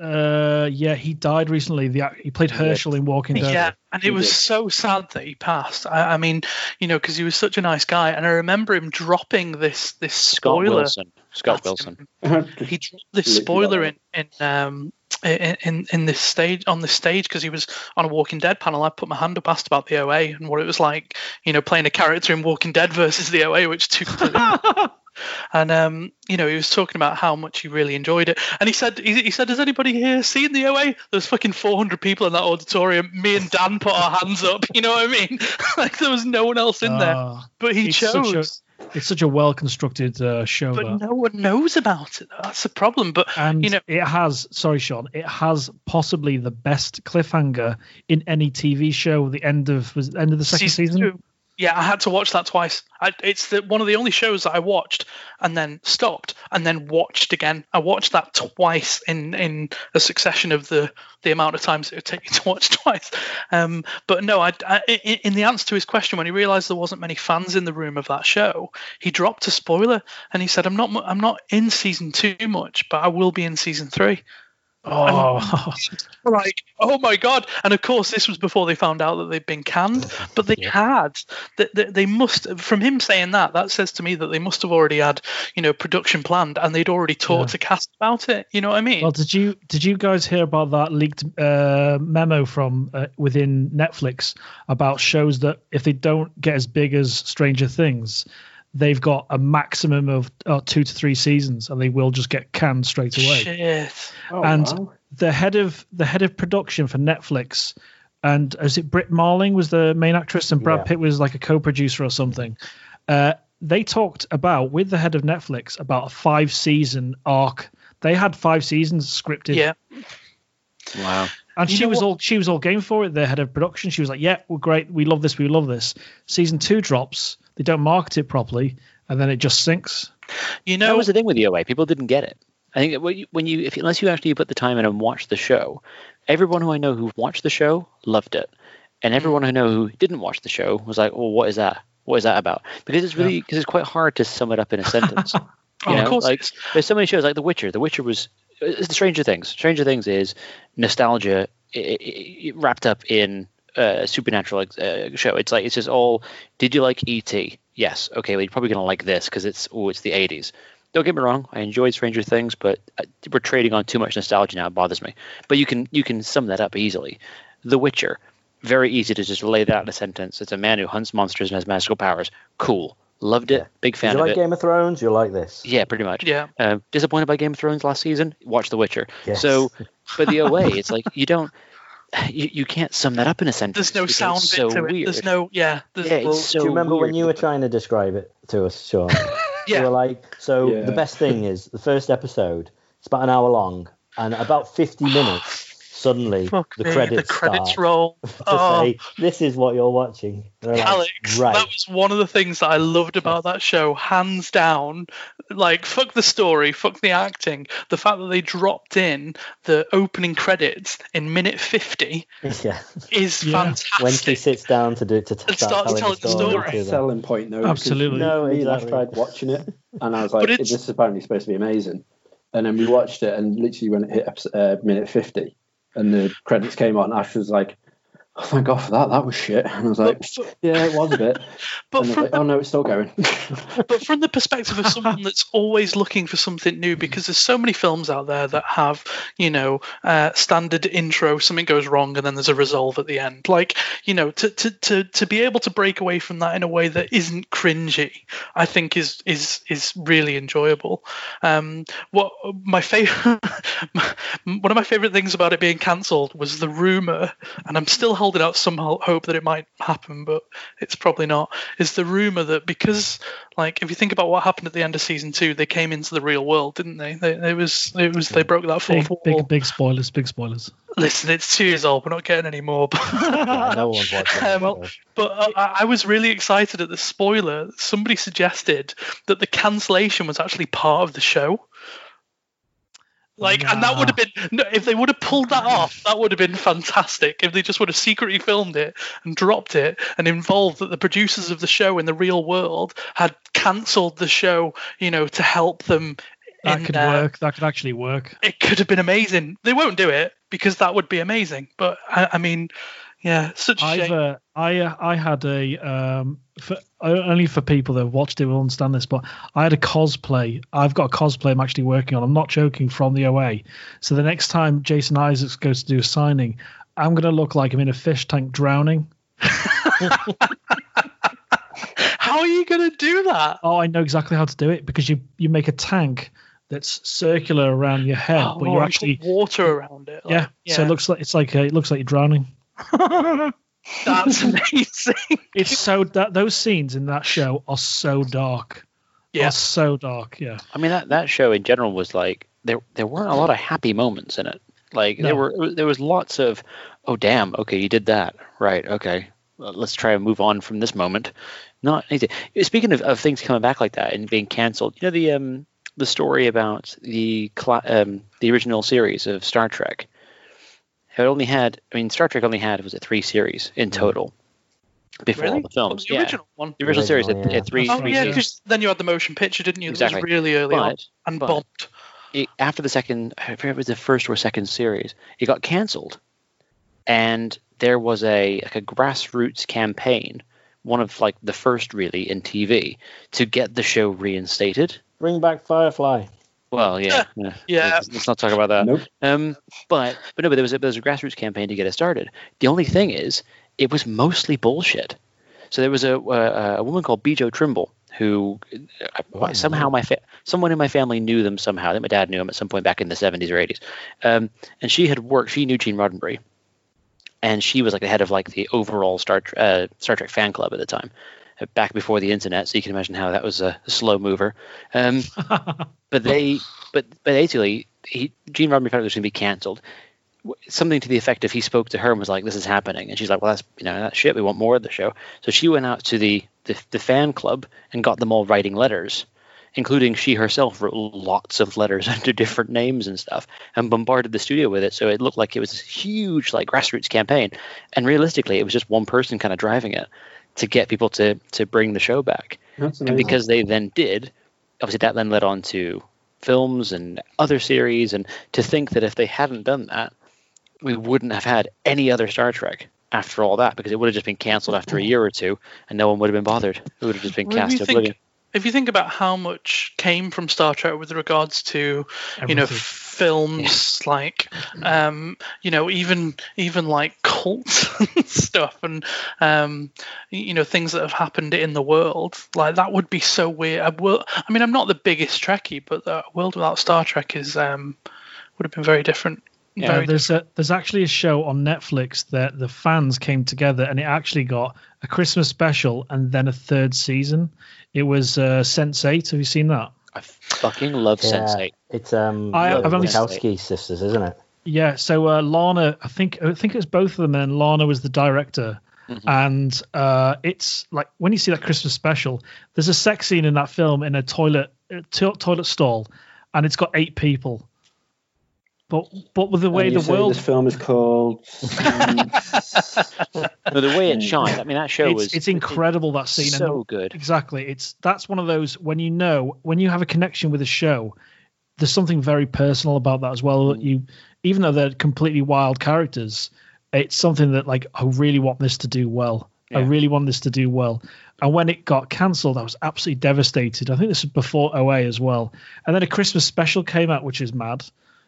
uh, yeah, he died recently. The he played Hershel in Walking Dead. Yeah, and it was so sad that he passed. I, I mean, you know, because he was such a nice guy, and I remember him dropping this this spoiler. Scott spoiler. Wilson. Scott Wilson. He dropped this spoiler in in um in in, in this stage on this stage because he was on a Walking Dead panel. I put my hand up, asked about the OA and what it was like, you know, playing a character in Walking Dead versus the OA, which two <laughs> completely And um, you know, he was talking about how much he really enjoyed it. And he said, he, he said, "Has anybody here seen the OA?" There's fucking 400 people in that auditorium. Me and Dan put our hands up. <laughs> You know what I mean? <laughs> like there was no one else in there, Ah, but he chose. it's such a well constructed uh, show. But that. no one knows about it. That's the problem. But and you know- it has sorry sean it has possibly the best cliffhanger in any tv show the end of was the end of the second season, two. Yeah, I had to watch that twice. I, it's the, one of the only shows that I watched and then stopped and then watched again. I watched that twice in in a succession of the the amount of times it would take me <laughs> to watch twice. Um, but no, I, I in, the answer to his question, when he realised there wasn't many fans in the room of that show, he dropped a spoiler and he said, "I'm not I'm not in season two much, but I will be in season three. Oh <laughs> like, oh my god! And of course, this was before they found out that they'd been canned, but they had. They, they, they must. From him saying that, that says to me that they must have already had, you know, production planned, and they'd already talked Yeah. to cast about it. You know what I mean? well did you did you guys hear about that leaked uh, memo from uh, within netflix about shows that if they don't get as big as stranger things they've got a maximum of uh, two to three seasons and they will just get canned straight away Shit. Oh, and wow. the head of the head of production for Netflix, and is it Brit Marling was the main actress, and Brad Yeah. Pitt was like a co-producer or something. Uh, they talked about with the head of Netflix about a five season arc. They had five seasons scripted. Yeah. Wow. And You she was what- all she was all game for it. The head of production, she was like, "Yeah, we're great. We love this. We love this." Season two drops. They don't market it properly, and then it just sinks. You That know, was the thing with the OA. People didn't get it. I think when you, when you if, unless you actually put the time in and watch the show, everyone who I know who watched the show loved it, and hmm. everyone who I know who didn't watch the show was like, "Oh, what is that?" What is that about? Because it's really because it's quite hard to sum it up in a sentence. Oh, <laughs> You of course like there's so many shows like The Witcher. The Witcher was it's the Stranger Things. Stranger Things is nostalgia i- i- i- wrapped up in a supernatural uh, show. It's like it's just all. Did you like ET? Yes. Okay. Well, you're probably gonna like this because it's oh, it's the 80s. Don't get me wrong. I enjoyed Stranger Things, but uh, we're trading on too much nostalgia now. It bothers me. But you can you can sum that up easily. The Witcher. Very easy to just lay that in a sentence. It's a man who hunts monsters and has magical powers. Cool. Loved it. Big fan you of like it. Game of Thrones? You'll like this. Yeah, pretty much. Yeah. Uh, disappointed by Game of Thrones last season? Watch The Witcher. Yes. So, but the OA, it's like you don't, <sighs> you, you can't sum that up in a sentence. There's no sound it's bit so to it. weird. There's no yeah. There's, Yeah, it's Well, so do you remember when you were trying to describe it to us, Sean? <laughs> yeah. You were like, so Yeah. the best thing is the first episode. It's about an hour long, and about 50 <sighs> minutes, suddenly Fuck the me, credits the credits start <laughs> roll. to Oh. say, "This is what you're watching." Like, Alex, right? that was one of the things that I loved about that show, hands down. Like, fuck the story, fuck the acting. The fact that they dropped in the opening credits in minute 50 <laughs> yeah. is Yeah. fantastic. When she sits down to do to t- And start telling telling the story. to them. selling point though. Absolutely. No, me and exactly. tried watching it, and I was <laughs> like, it's- "This is apparently supposed to be amazing." And then we watched it, and literally when it hit uh, minute fifty, and the credits came on, Ash was like, "Oh, <laughs> thank God for that. That was shit." And I was like, But, "Yeah, it was a bit." <laughs> but and I was from, like, "Oh no, it's still going." <laughs> but from the perspective of someone that's always looking for something new, because there's so many films out there that have, you know, uh, standard intro, something goes wrong, and then there's a resolve at the end. Like, you know, to, to to to be able to break away from that in a way that isn't cringy, I think is is is really enjoyable. Um, what my favorite, one of my favorite things about it being cancelled was the rumor, and I'm still holding out some hope that it might happen, but it's probably not. Is the rumor that because, like, if you think about what happened at the end of season two, they came into the real world, didn't they? They it was it was they broke that fourth Big, wall. big, big spoilers. Big spoilers. Listen, it's two years old. We're not getting any more. But, <laughs> Yeah, no one's watching. Um, it, so. but I, I was really excited at the spoiler. Somebody suggested that the cancellation was actually part of the show. Like, and that would have been no, if they would have pulled that off, that would have been fantastic. If they just would have secretly filmed it and dropped it, and involved that the producers of the show in the real world had cancelled the show, you know, to help them. That could work. That could actually work. It could have been amazing. They won't do it because that would be amazing. But I, I mean, yeah, such a I've shame. uh, I uh, I had a um for, only for people that have watched it will understand this, but I had a cosplay. I've got a cosplay I'm actually working on. I'm not joking from the OA. So the next time Jason Isaacs goes to do a signing, I'm gonna look like I'm in a fish tank drowning. <laughs> How are you going to do that? Oh, I know exactly how to do it because you you make a tank that's circular around your head, but Oh, you're actually water around it. like- yeah, So it looks like it's like uh, it looks like you're drowning. <laughs> that's <laughs> amazing. It's so that those scenes in that show are so dark. Yeah. Are so dark. Yeah. I mean, that, that show in general was like there there weren't a lot of happy moments in it. Like there were there was lots of oh damn okay you did that right okay well, let's try and move on from this moment. Not easy. Speaking of, of things coming back like that and being cancelled, you know the um the story about the cla um the original series of Star Trek. It only had I mean Star Trek only had was it three series in mm-hmm. total before Really? all the films. The yeah, original one. the original series had, Original, had yeah. three. Oh three yeah, because then you had the motion picture, didn't you? That was really early on and but- bombed. it, after the second, I forget if it was the first or second series, it got cancelled, and there was a like a grassroots campaign, one of like the first really in TV, to get the show reinstated. Bring back Firefly. Well, yeah, yeah. Yeah. Let's, let's not talk about that. Nope. Um, but but no, but there was a, there was a grassroots campaign to get it started. The only thing is, it was mostly bullshit. So there was a a, a woman called Bjo Trimble who uh, Oh, somehow my fa- someone in my family knew them somehow. I think my dad knew him at some point back in the 70s or 80s. Um, and she had worked. She knew Gene Roddenberry, and she was like the head of like the overall Star uh, Star Trek fan club at the time, back before the internet. So you can imagine how that was a, slow mover. Um, <laughs> but they, but but basically, he, Gene Roddenberry found it was going to be canceled. Something to the effect of he spoke to her and was like, "This is happening," and she's like, "Well, that's you know that's shit. We want more of the show." So she went out to the the, the fan club and got them all writing letters, including she herself wrote lots of letters <laughs> under different names and stuff, and bombarded the studio with it. So it looked like it was this huge like grassroots campaign, and realistically, it was just one person kind of driving it. To get people to to bring the show back. And because they then did, obviously that then led on to films and other series. And to think that if they hadn't done that, we wouldn't have had any other Star Trek after all that because it would have just been cancelled after a year or two and no one would have been bothered. It would have just been cast you to think- oblivion. If you think about how much came from Star Trek with regards to you know Everything. films like um you know even even like cult <laughs> stuff and um you know things that have happened in the world like that would be so weird. A world, i mean i'm not the biggest trekkie but a world without star trek is um would have been very different Yeah, very there's a there's actually a show on Netflix that the fans came together and it actually got a Christmas special and then a third season. It was uh, Sense8. Have you seen that? I fucking love Yeah, Sense8. It's um I- the I've only- Wachowski sisters, isn't it? Yeah. So uh, Lana, I think I think it was both of them, and Lana was the director. Mhm. And uh, it's like when you see that Christmas special, there's a sex scene in that film in a toilet uh, to- toilet stall, and it's got eight people. But but with the way And you the say world This film is called. um, <laughs> No, the way it shined. I mean, that show it's, was it's incredible that scene. and so good. Exactly. It's that's one of those when you know when you have a connection with a show, there's something very personal about that as well. Mm. You even though they're completely wild characters, it's something that like I really want this to do well. I really want this to do well. And when it got cancelled, I was absolutely devastated. I think this was before OA as well. And then a Christmas special came out, which is mad.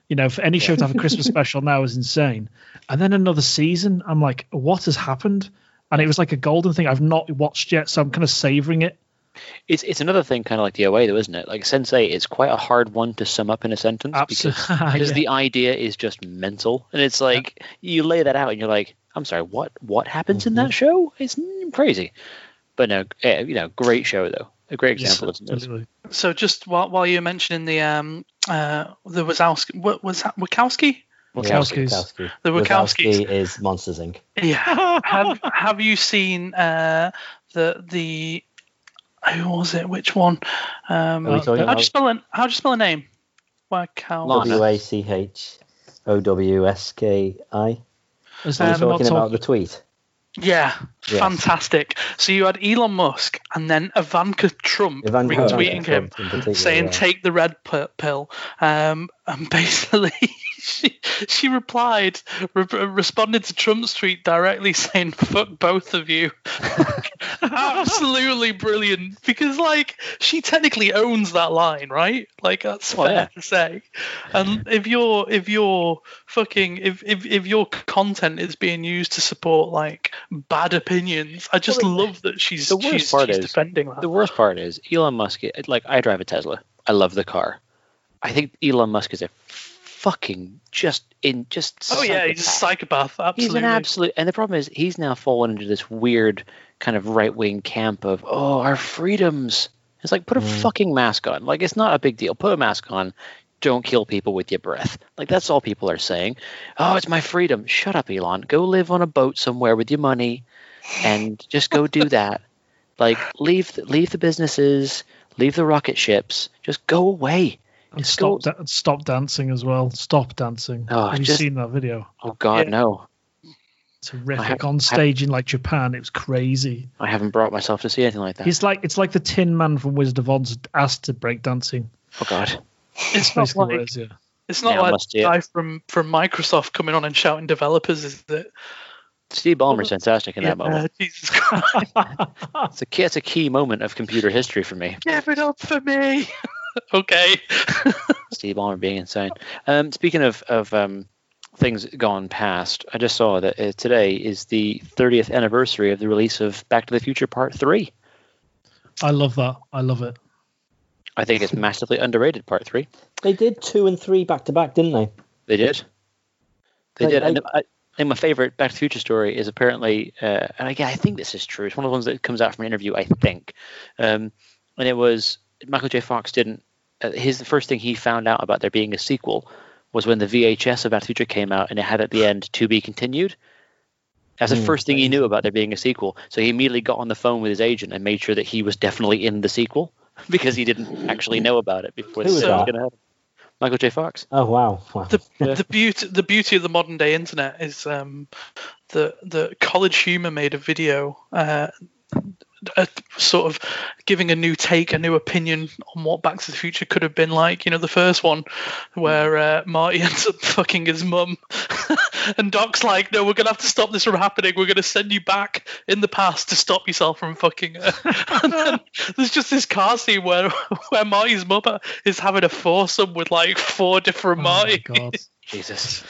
You know, for any show to have a Christmas <laughs> special now is insane. And then another season, I'm like, what has happened? And it was like a golden thing I've not watched yet, so I'm kind of savoring it. It's it's another thing, kind of like the OA, though, isn't it? Like Sense8, it's quite a hard one to sum up in a sentence because Absolutely. <laughs> because the idea is just mental, and it's like you lay that out, and you're like, I'm sorry, what what happens in that show? It's crazy. But no, eh, you know, great show though, a great example. of this. Absolutely. so just while, while you're mentioning the um uh the wazowski what was that wazowski Wachowskis. Wachowski. The Wachowskis. Wachowski is Monsters Inc. Yeah. have Have you seen uh, the the who was it? Which one? Um, Are we talking how do about you spell it? How do you spell a name? Wacow. Lana. W A C H O W S K I? As Are long you I'm not talking about talking- the tweet? Yeah, Yes. fantastic. So you had Elon Musk and then Ivanka Trump Ivanka retweeting Trump him saying yeah. take the red pill um, and <laughs> basically <laughs> she, she replied re- responded to trump's tweet directly saying fuck both of you <laughs> absolutely brilliant because like she technically owns that line right like that's Well, fair yeah. to say and if your if your fucking if, if if your content is being used to support like bad opinions i just Well, love that she's the worst she's, part she's is- defending that The worst part is Elon Musk. Like I drive a Tesla. I love the car. I think Elon Musk is a fucking just in just. Oh yeah, he's a psychopath. psychopath. He's Absolutely. an absolute, and the problem is he's now fallen into this weird kind of right wing camp of oh our freedoms. It's like put a Mm. fucking mask on. Like it's not a big deal. Put a mask on. Don't kill people with your breath. Like that's all people are saying. Oh, it's my freedom. Shut up, Elon. Go live on a boat somewhere with your money, and just go do that. Like leave leave the businesses, leave the rocket ships. Just go away. And stop, still- da- stop dancing as well. Stop dancing. Oh, Have you just- seen that video? Oh God, Yeah. no. Terrific have- On stage in like Japan, it was crazy. I haven't brought myself to see anything like that. He's like it's like the Tin Man from Wizard of Oz asked to break dancing. oh God. It's not Basically, like is, yeah. it's not Yeah, I like the guy from from Microsoft coming on and shouting developers, is it? Steve Ballmer's fantastic in that moment. Yeah, Jesus Christ, It's a key, it's a key moment of computer history for me. give it up for me. <laughs> okay. <laughs> Steve Ballmer being insane. Um, speaking of of um, things gone past, I just saw that uh, today is the 30th anniversary of the release of Back to the Future Part Three. I love that. I love it. I think it's massively underrated. Part Three. They did two and three back to back, didn't they? They did. They Like, did. And I, I think my favorite Back to the Future story is apparently, uh, and again, I think this is true. It's one of the ones that comes out from an interview, I think. Um, and it was Michael J. Fox didn't. Uh, his the first thing he found out about there being a sequel was when the VHS of Back to the Future came out, and it had at the end to be continued. That's the Hmm, first thing he knew about there being a sequel. So he immediately got on the phone with his agent and made sure that he was definitely in the sequel <laughs> because he didn't actually know about it before Who this was was going to happen. Michael J. Fox. Oh wow! wow. The, Yeah. the beauty the beauty of the modern day internet is um, the the College Humor made a video uh, a sort of giving a new take, a new opinion on what Back to the Future could have been like. You know, the first one where uh, Marty <laughs> ends up fucking his mum, <laughs> and Doc's like, "No, we're gonna have to stop this from happening. We're gonna send you back in the past to stop yourself from fucking." Her. <laughs> and then there's just this car scene where where Marty's mother is having a foursome with like four different Oh my Marty. Jesus.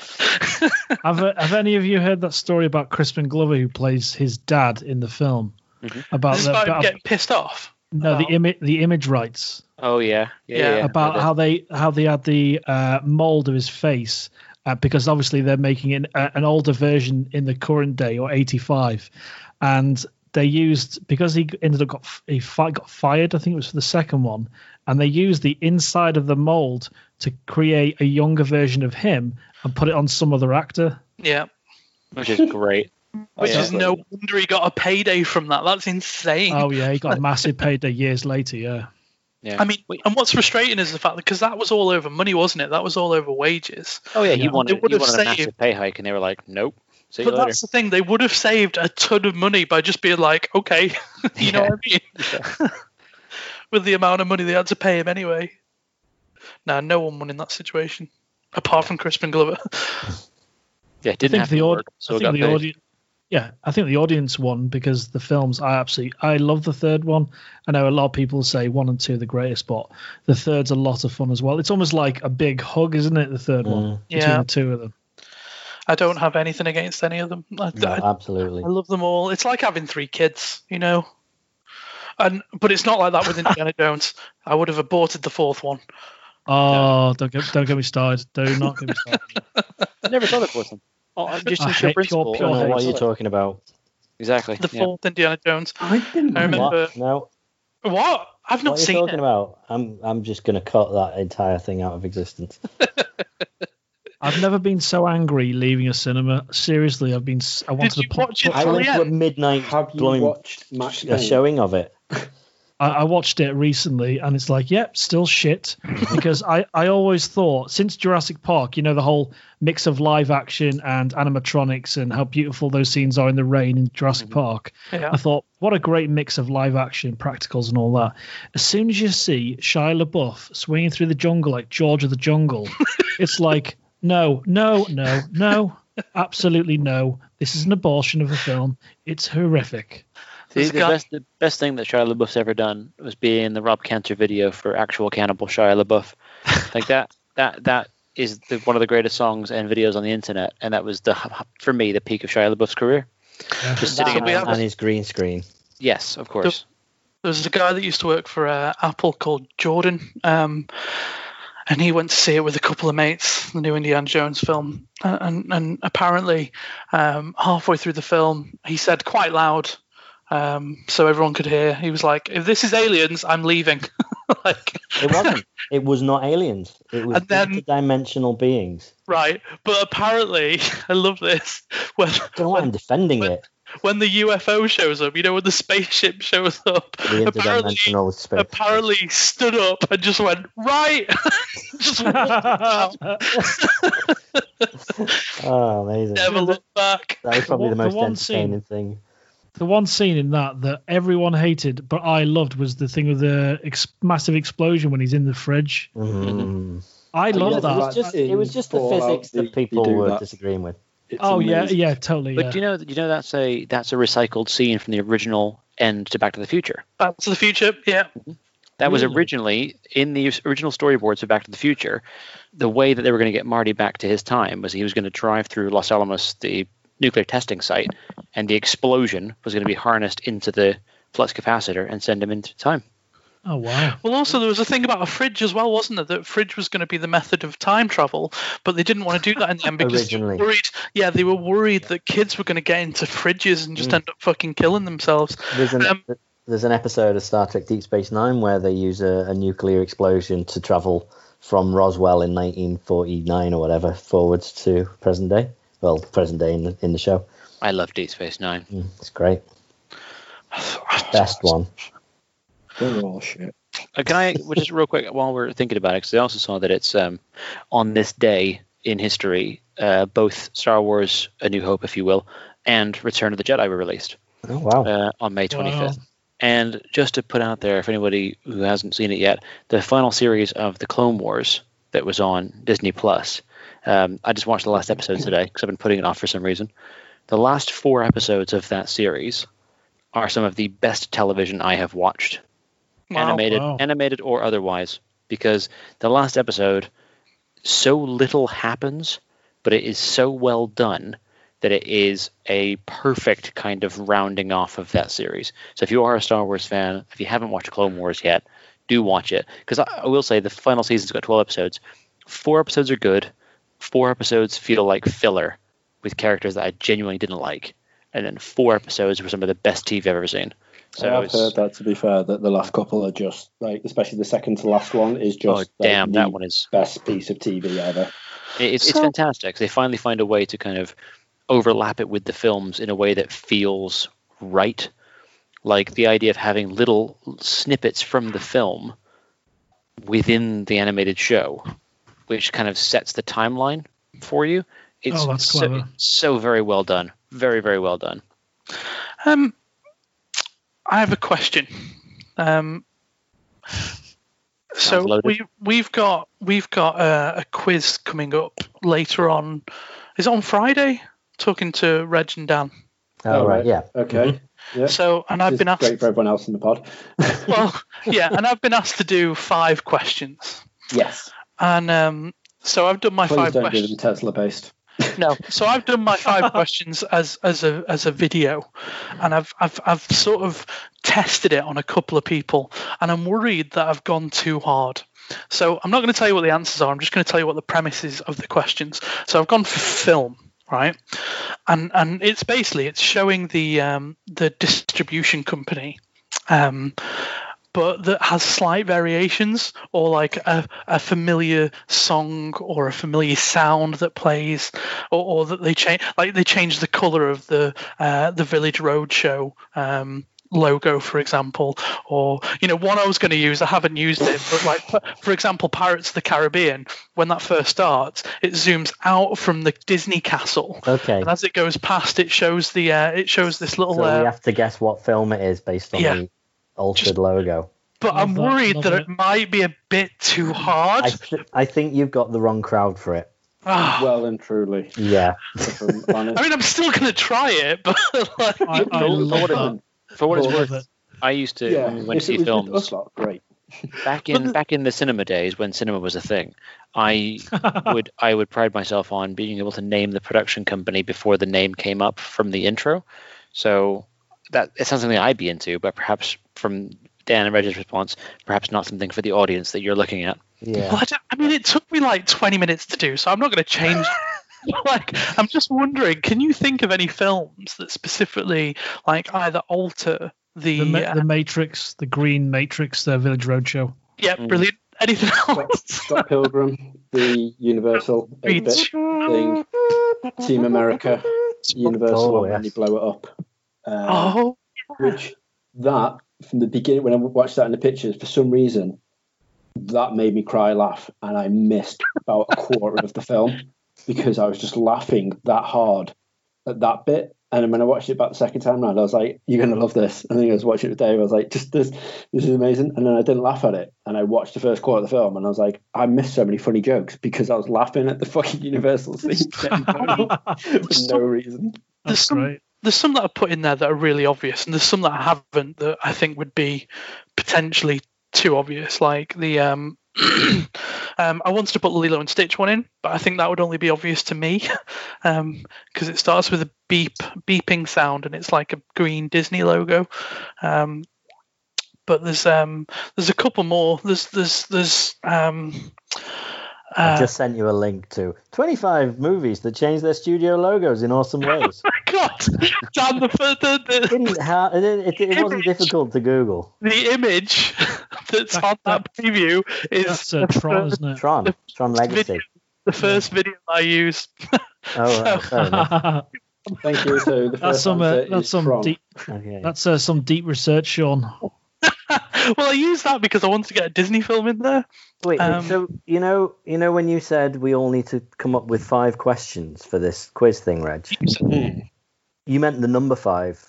have, uh, have any of you heard that story about Crispin Glover who plays his dad in the film? Mhm. About This the, about getting pissed off. no the image the image rights Oh yeah. Yeah. Yeah. yeah, about how they how they had the uh, mold of his face uh, because obviously they're making an, uh, an older version in the current day or 85 and they used because he ended up got he fi- got fired I think it was for the second one and they used the inside of the mold to create a younger version of him and put it on some other actor Yeah. which is great. Which Yeah. is no wonder he got a payday from that. That's insane. oh yeah he got a massive payday years later yeah Yeah. I mean, and what's frustrating is the fact that because that was all over money, wasn't it? That was all over wages. oh yeah, he Yeah. wanted would he have wanted a massive pay hike, and they were like, "Nope, see you But later." that's the thing; they would have saved a ton of money by just being like, okay, <laughs> you know what I mean? <laughs> With the amount of money they had to pay him anyway. Nah, no one won in that situation, apart from Crispin Glover. Yeah, it didn't think have the to aud- work, I think the paid. audience. Yeah, I think the audience won because the films. I absolutely, I love the third one. I know a lot of people say one and two are the greatest, but the third's a lot of fun as well. It's almost like a big hug, isn't it? The third one Mm. between Yeah. the two of them. I don't have anything against any of them. I, No, I- absolutely. I love them all. It's like having three kids, you know. And but it's not like that with Indiana <laughs> Jones. I would have aborted the fourth one. Oh, don't get don't get me started. Do not get me started. I <laughs> never thought of fourth one. Oh, <laughs> I'm just I in hate pure- principle. pure I don't know what hate. you're talking about. Exactly. The yeah. fourth Indiana Jones. I didn't. I remember- What? No, What? I've not what are you seen talking it. about? I'm I'm just gonna cut that entire thing out of existence. <laughs> I've never been so angry leaving a cinema. Seriously, I've been. s- I wanted you to. put- watch it I went to a end? midnight Have you blowing watched a showing of it. <laughs> I, I watched it recently and it's like, yep, still shit. <laughs> because I, I always thought since Jurassic Park, you know, the whole mix of live action and animatronics and how beautiful those scenes are in the rain in Jurassic mm-hmm. Park. Yeah. I thought, what a great mix of live action, practicals, and all that. As soon as you see Shia LaBeouf swinging through the jungle like George of the Jungle, <laughs> it's like, no, no, no, no, absolutely no. This is an abortion of a film. It's horrific. See, the guy- best, the best thing that Shia LaBeouf's ever done was be in the Rob Cantor video for actual Cannibal Shia LaBeouf. <laughs> like that, that, that is the, one of the greatest songs and videos on the internet, and that was the for me the peak of Shia LaBeouf's career. Just sitting in we and, have- and his green screen. Yes, of course. There was a guy that used to work for uh, Apple called Jordan, um, and he went to see it with a couple of mates, the new Indiana Jones film. Uh, and and apparently, um, halfway through the film, he said quite loud, um, so everyone could hear. He was like, "If this is aliens, I'm leaving." <laughs> like, It wasn't. it was not aliens. It was And then- interdimensional beings. right? But apparently, <laughs> I love this when I don't know why I'm defending when- it. when the UFO shows up. You know, when the spaceship shows up. The apparently, interdimensional space. apparently stood up and just went right. <laughs> just walked out, Oh, amazing. never looked back. That was probably The the most the one entertaining thing. The one scene in that that everyone hated but I loved was the thing with the ex- massive explosion when he's in the fridge. Mm. I Oh, love yeah, It that. was just it was just the physics that people were that. disagreeing with. It's oh yeah, amazing. yeah, totally. But yeah. do you know, do you know that's a that's a recycled scene from the original end to Back to the Future. Back to the Future. Yeah. That was originally in the original storyboards of Back to the Future. The way that they were going to get Marty back to his time was he was going to drive through Los Alamos, the nuclear testing site, and the explosion was going to be harnessed into the flux capacitor and send him into time. oh wow. Well, also there was a thing about a fridge as well, wasn't there? That fridge was going to be the method of time travel, but they didn't want to do that in the end because they were worried. Yeah, they were worried that kids were going to get into fridges and just Mm. end up fucking killing themselves. There's an Um, there's an episode of Star Trek Deep Space Nine where they use a, a nuclear explosion to travel from Roswell in 1949 or whatever forwards to present day. Well, present day in the, in the show. I love Deep Space Nine. Mm, it's great. <sighs> Best one. They're all shit. Uh, can I well, just real quick while we're thinking about it? Because I also saw that it's um, on this day in history, uh, both Star Wars: A New Hope, if you will, and Return of the Jedi were released. Oh wow. uh, on May 25th. Wow. And just to put out there, if anybody who hasn't seen it yet, the final series of the Clone Wars that was on Disney Plus. Um, I just watched the last episode today because I've been putting it off for some reason. The last four episodes of that series are some of the best television I have watched, Wow. animated, Wow. animated or otherwise. Because the last episode, so little happens, but it is so well done that it is a perfect kind of rounding off of that series. So if you are a Star Wars fan, if you haven't watched Clone Wars yet, do watch it. Because I, I will say the final season's got 12 episodes. Four episodes are good. Four episodes feel like filler with characters that I genuinely didn't like. And then four episodes were some of the best TV I've ever seen. So I've it's, heard that to be fair, that the last couple are just like, especially the second to last one is oh just like, damn, the that one is best piece of TV ever. It- It's, it's So- fantastic. They finally find a way to kind of overlap it with the films in a way that feels right. Like the idea of having little snippets from the film within the animated show, which kind of sets the timeline for you. It's Oh, that's so, clever. so very well done. Very, very well done. Um, I have a question. Um, so we we've got we've got uh, a quiz coming up later on. Is it on Friday? Talking to Reg and Dan. Oh, right. Yeah. Okay. Yeah. So and I've It's been asked. great for everyone else in the pod. <laughs> Well, yeah, and I've been asked to do five questions, yes. And um, so I've done my Please five don't do questions. them Tesla based. No, so I've done my five <laughs> questions as as a as a video, and I've I've I've sort of tested it on a couple of people, and I'm worried that I've gone too hard. So I'm not going to tell you what the answers are. I'm just going to tell you what the premises of the questions. So I've gone for film, right? And and it's basically it's showing the um, the distribution company. Um, but that has slight variations or like a, a familiar song or a familiar sound that plays or, or that they change like they change the color of the uh, the village roadshow um, logo for example or you know one i was going to use i haven't used it but like for- example pirates of the caribbean when that first starts it zooms out from the disney castle Okay. and as it goes past it shows the uh, it shows this little So uh, we have to guess what film it is based on Yeah. the altered Just- logo. but i'm that, worried that it. it might be a bit too hard I, th- I think you've got the wrong crowd for it. Ah. Well and truly, Yeah. I'm <laughs> honest. I mean, I'm still going to try it, <laughs> but like, I, I No, love no, that. For what it's worth, it. I used to yeah, when we went to see films us lot, great. back in the- back in the cinema days when cinema was a thing. I <laughs> would I would pride myself on being able to name the production company before the name came up from the intro. So that it's not something I'd be into, but perhaps from Dan and Reggie's response, perhaps not something for the audience that you're looking at. Yeah. Well, I, I mean, it took me like 20 minutes to do, so I'm not going to change. <laughs> like, I'm just wondering, can you think of any films that specifically like either alter the? The, Ma- uh, the Matrix, the Green Matrix, the Village Roadshow. yeah, Mm. brilliant. Anything else? Scott Pilgrim, the Universal 8 bit Beats. thing, Team America, <laughs> Universal Oh, one when yes. you blow it up. Um, Oh, which that from the beginning when I watched that in the pictures, for some reason, that made me cry laugh, and I missed about a quarter of the film because I was just laughing that hard at that bit. And when I watched it back the second time round, I was like, "You're gonna love this." And think I was watching it today. I was like, "Just this, this is amazing." And then I didn't laugh at it, and I watched the first quarter of the film, and I was like, "I missed so many funny jokes because I was laughing at the fucking Universal scene getting blown up for no reason." That's some- great. There's some that I put in there that are really obvious, and there's some that I haven't that I think would be potentially too obvious. Like the um, <clears throat> um I wanted to put the Lilo and Stitch one in, but I think that would only be obvious to me, <laughs> um, because it starts with a beep beeping sound, and it's like a green Disney logo. Um, but there's um there's a couple more. There's there's there's um. I Uh, just sent you a link to 25 movies that changed their studio logos in awesome <laughs> ways. God, damn the, the, the, Didn't ha- it, it, it wasn't difficult to Google. the image that's That- on that preview is That's uh, the, Tron, isn't it? Tron, Tron Legacy. video, the first video I used. Oh, right. <laughs> Thank you. So that's some uh, that's some Tron. deep Okay. that's uh, some deep research, Sean. <laughs> well, I used that because I wanted to get a Disney film in there. Wait, um, so you know, you know when you said we all need to come up with five questions for this quiz thing, Reg? Hmm. You meant the number five.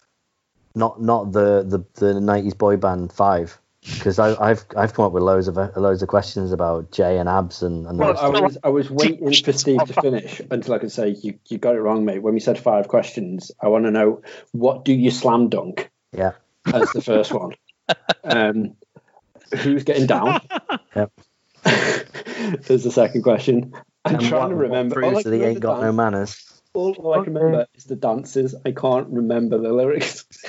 not not the the the '90s boy band Five, because I've I've come up with loads of loads of questions about Jay and Abs and, and Well, I was I was waiting for Steve to finish until I could say you, you got it wrong, mate. When we said five questions, I want to know what do you slam dunk yeah. as the first one. Um, who's getting down? <laughs> Yep. Is the second question. I'm And trying what- to remember. All I proves can that he ain't remember got no manners. all, all I can remember is the dances. I can't remember the lyrics, <laughs>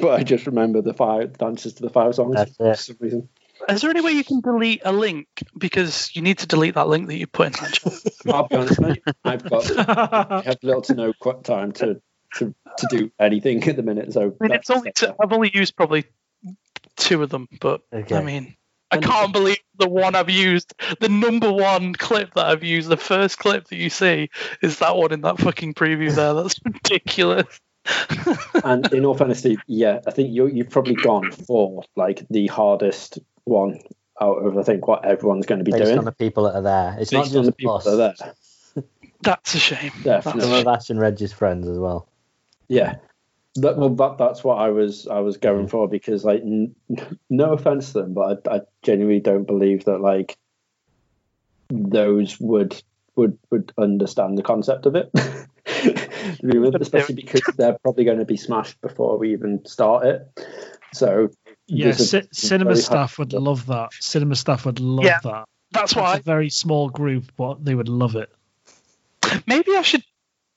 but I just remember the five dances to the five songs That's for it. some reason. Is there any way you can delete a link because you need to delete that link that you put in that chat? <laughs> I'll be honest, mate. I've got I have little to no time to, to to do anything at the minute. So I mean, it's only two, I've only used probably two of them, but Okay. I mean, I can't believe the one I've used, the number one clip that I've used, the first clip that you see is that one in that fucking preview there. That's <laughs> ridiculous. and in all honesty, yeah, I think you you've probably gone for like the hardest one out of I think what everyone's going to be Based doing. on the people that are there. It's not Based on just the people us. that are there. That's a shame. Some Definitely. of Ash and Reg's friends as well. Yeah. That, well, that, that's what I was I was going mm-hmm. for because like n- <laughs> no offense to them, but I, I genuinely don't believe that like those would would would understand the concept of it. To be honest, Especially because they're probably going to be smashed before we even start it. So yeah, there's a ci- cinema very staff would hard- love that. Cinema staff would love Yeah. that. That's why It's why a very small group, but they would love it. maybe I should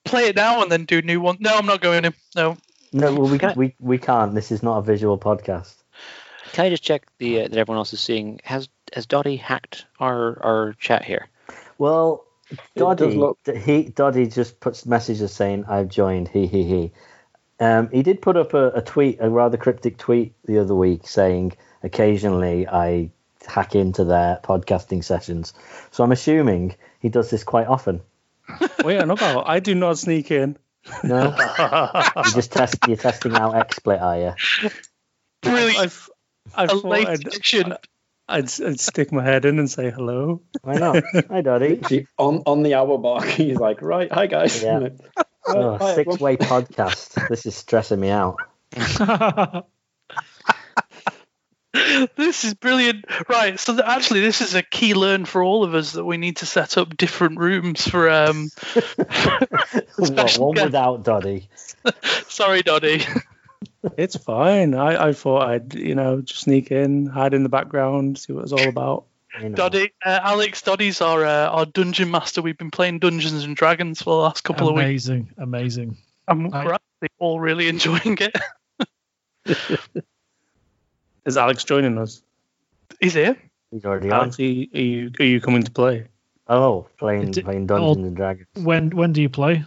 play it now and then do new one. No, I'm not going to. No. No, well, we, Can I- we, we can't. This is not a visual podcast. Can I just check the uh, that everyone else is seeing? Has has Doddy hacked our our chat here? Well, does Doddy, look- he Doddy just puts messages saying I've joined. He he he. Um, he did put up a, a tweet, a rather cryptic tweet the other week, saying occasionally I hack into their podcasting sessions. So I'm assuming he does this quite often. Wait, no, no, I do not sneak in. No, <laughs> you're just test. You're testing out XSplit, are you? Brilliant. I, I A thought late I'd, addiction. I'd, I'd stick my head in and say hello. Why not? Hi, Doddy. Literally on on the hour mark, <laughs> he's like, right, hi guys. Yeah. <laughs> Like, Oh, "Hi, everyone." six-way podcast. This is stressing me out. This is brilliant. Right. So actually, this is a key learn for all of us that we need to set up different rooms for. um <laughs> What, one guest. without Doddy. <laughs> Sorry, Doddy. It's fine. I, I thought I'd, you know, just sneak in, hide in the background, see what it's all about. You know. Doddy, uh, Alex Doddy's our uh, our dungeon master. We've been playing Dungeons and Dragons for the last couple of weeks. amazing, amazing. and Right. we're actually all really <laughs> enjoying it. Is Alex joining us? He's here. He's already on. Alex, are you, are you, are you coming to play? Oh, playing It- playing Dungeons and Dragons. When when do you play?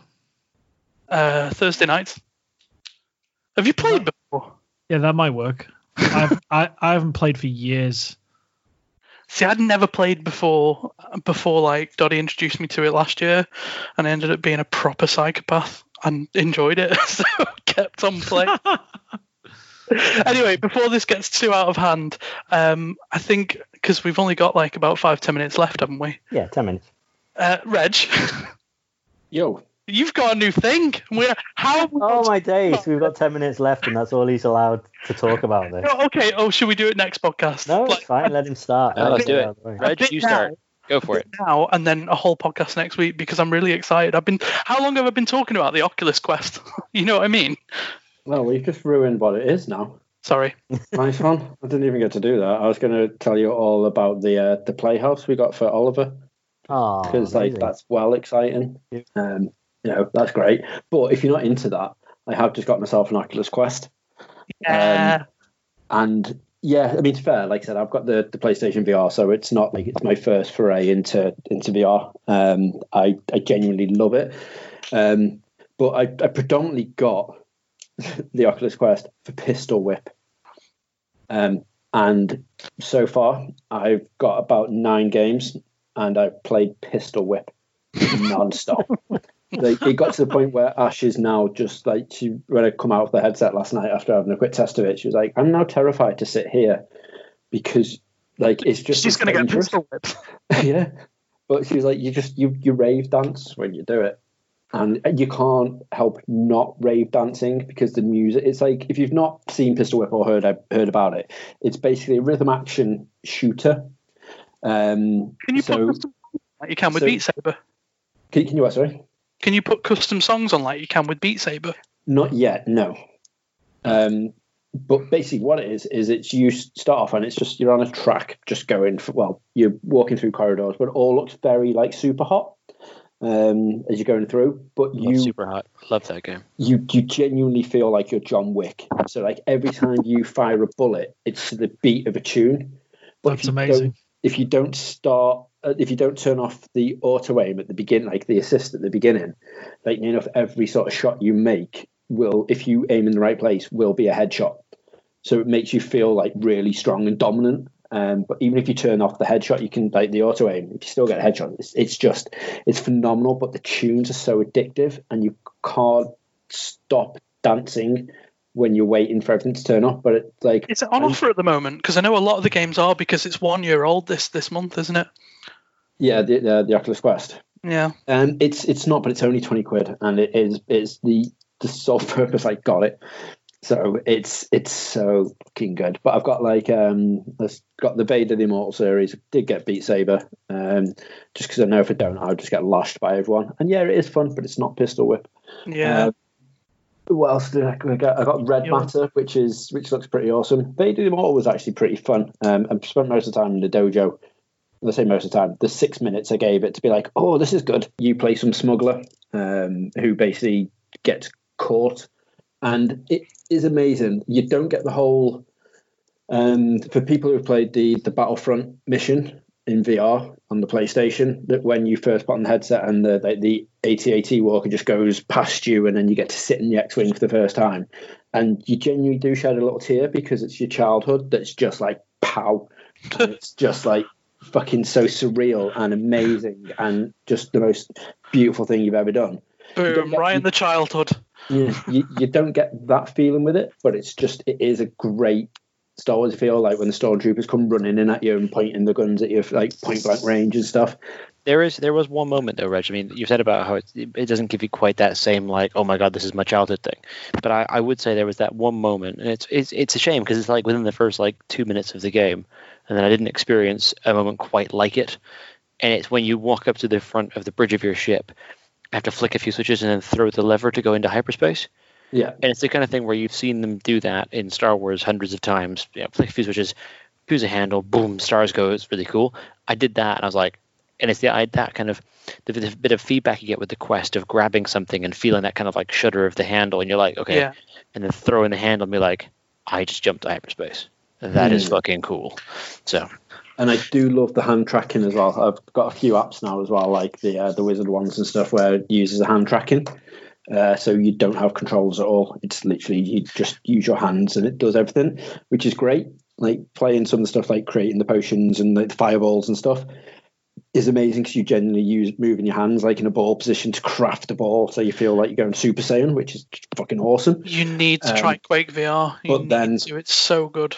Uh, Thursday nights. Have you played before? Yeah, that might work. <laughs> I've, I I haven't played for years. See, I'd never played before. Before, like Doddy introduced me to it last year, and I ended up being a proper psychopath and enjoyed it, <laughs> so I kept on playing. <laughs> <laughs> anyway, before this gets too out of hand, um, I think because we've only got like about five ten minutes left, haven't we? Yeah, ten minutes. Uh, Reg, Yo, you've got a new thing. We're how? Oh my days! We've got ten minutes left, and that's all he's allowed to talk about. This. Oh, okay. Oh, should we do it next podcast? No, it's Like, fine. Let him start. No, Let let's do it. out of the way. Reg, bit you now. start. Go for it. now and then a whole podcast next week because I'm really excited. I've been how long have I been talking about the Oculus Quest? <laughs> you know what I mean? Well, we've just ruined what it is now. Sorry. <laughs> Nice one. I didn't even get to do that. I was going to tell you all about the uh, the playhouse we got for Oliver Oh, because like amazing. that's well exciting. Yeah. Um, you know that's great. But if you're not into that, I have just got myself an Oculus Quest, Yeah. and yeah, I mean it's fair. Like I said, I've got the, the PlayStation VR, so it's not like it's my first foray into into VR. Um, I I genuinely love it. Um, but I, I predominantly got <laughs> the Oculus Quest for Pistol Whip. Um, and so far, I've got about nine games, and I've played Pistol Whip non-stop. <laughs> like, it got to the point where Ash is now just like she when I come out of the headset last night after having a quick test of it, she was like, "I'm now terrified to sit here because like it's just She's gonna get dangerous." pistol whipped. <laughs> yeah, but she was like, "You just you you rave dance when you do it." And you can't help not rave dancing because the music. It's like if you've not seen Pistol Whip or heard heard about it, it's basically a rhythm action shooter. Um, Can you so, put custom like you can with so- Beat Saber? Can, can you what? Sorry. Can you put custom songs on like you can with Beat Saber? Not yet, no. Um, but basically, what it is is it's you start off and it's just you're on a track, just going. For, well, you're walking through corridors, but it all looks very like super hot um, as you're going through. But Love you super hot. Love that game. you you genuinely feel like you're John Wick. So like every time you fire a bullet, it's to the beat of a tune. But if That's you amazing. If you don't start, uh, if you don't turn off the auto aim at the beginning, like the assist at the beginning, like you know, every sort of shot you make will, if you aim in the right place, will be a headshot. So it makes you feel like really strong and dominant. Um, but even if you turn off the headshot, you can like the auto aim. If you still get a headshot, it's, it's just it's phenomenal. But the tunes are so addictive, and you can't stop dancing when you're waiting for everything to turn off. But it's like Is it on offer at the moment? Because I know a lot of the games are because it's one year old this this month, isn't it? yeah, the the, the Oculus Quest. Yeah. Um, it's it's not, but it's only twenty quid, and it is it's the the sole <laughs> purpose I got it. So it's it's so fucking good. But I've got like um, I've got the Vader the Immortal series. Did get Beat Saber, um, just because I know if I don't, I'll just get lashed by everyone. And yeah, it is fun, but it's not Pistol Whip. Yeah. Uh, what else did I I got? I got Red. Matter, which is which looks pretty awesome. Vader the Immortal was actually pretty fun. Um, I've spent most of the time in the dojo. I say most of the time. The six minutes I gave it to be like, oh, this is good. You play some smuggler um, who basically gets caught, and it is amazing. You don't get the whole. Um, for people who've played the the Battlefront mission in VR on the PlayStation, that when you first put on the headset and the the, the AT-AT walker just goes past you, and then you get to sit in the X-wing for the first time, and you genuinely do shed a little tear because it's your childhood that's just like pow, and it's just like fucking so surreal and amazing and just the most beautiful thing you've ever done. Boom! get- Right in the childhood. You, you, don't get that feeling with it, but it's just it is a great Star Wars feel like when the stormtroopers come running in at you and pointing the guns at you like point blank range and stuff. There is there was one moment though, Reg. I mean, you said about how it, it doesn't give you quite that same like, oh my god, this is my childhood thing. But I, I would say there was that one moment, and it's it's it's a shame because it's like within the first like two minutes of the game, and then I didn't experience a moment quite like it. And it's when you walk up to the front of the bridge of your ship, have to flick a few switches and then throw the lever to go into hyperspace. Yeah, And it's the kind of thing where you've seen them do that in Star Wars hundreds of times. You know, flick a few switches, choose a handle, boom, stars go. It's really cool. I did that, and I was like, and it's the I, that kind of the, the bit of feedback you get with the quest of grabbing something and feeling that kind of like shudder of the handle, and you're like, okay, Yeah. and then throwing the handle and be like, I just jumped to hyperspace. That is Hmm. fucking cool. So and I do love the hand tracking as well. I've got a few apps now as well, like the uh, the wizard ones and stuff, where it uses a hand tracking. Uh, so you don't have controls at all. It's literally you just use your hands and it does everything, which is great. Like playing some of the stuff like creating the potions and like the fireballs and stuff is amazing because you genuinely use moving your hands like in a ball position to craft a ball, so you feel like you're going Super Saiyan, which is fucking awesome. You need to Um, try Quake VR. You but then-. It's so good.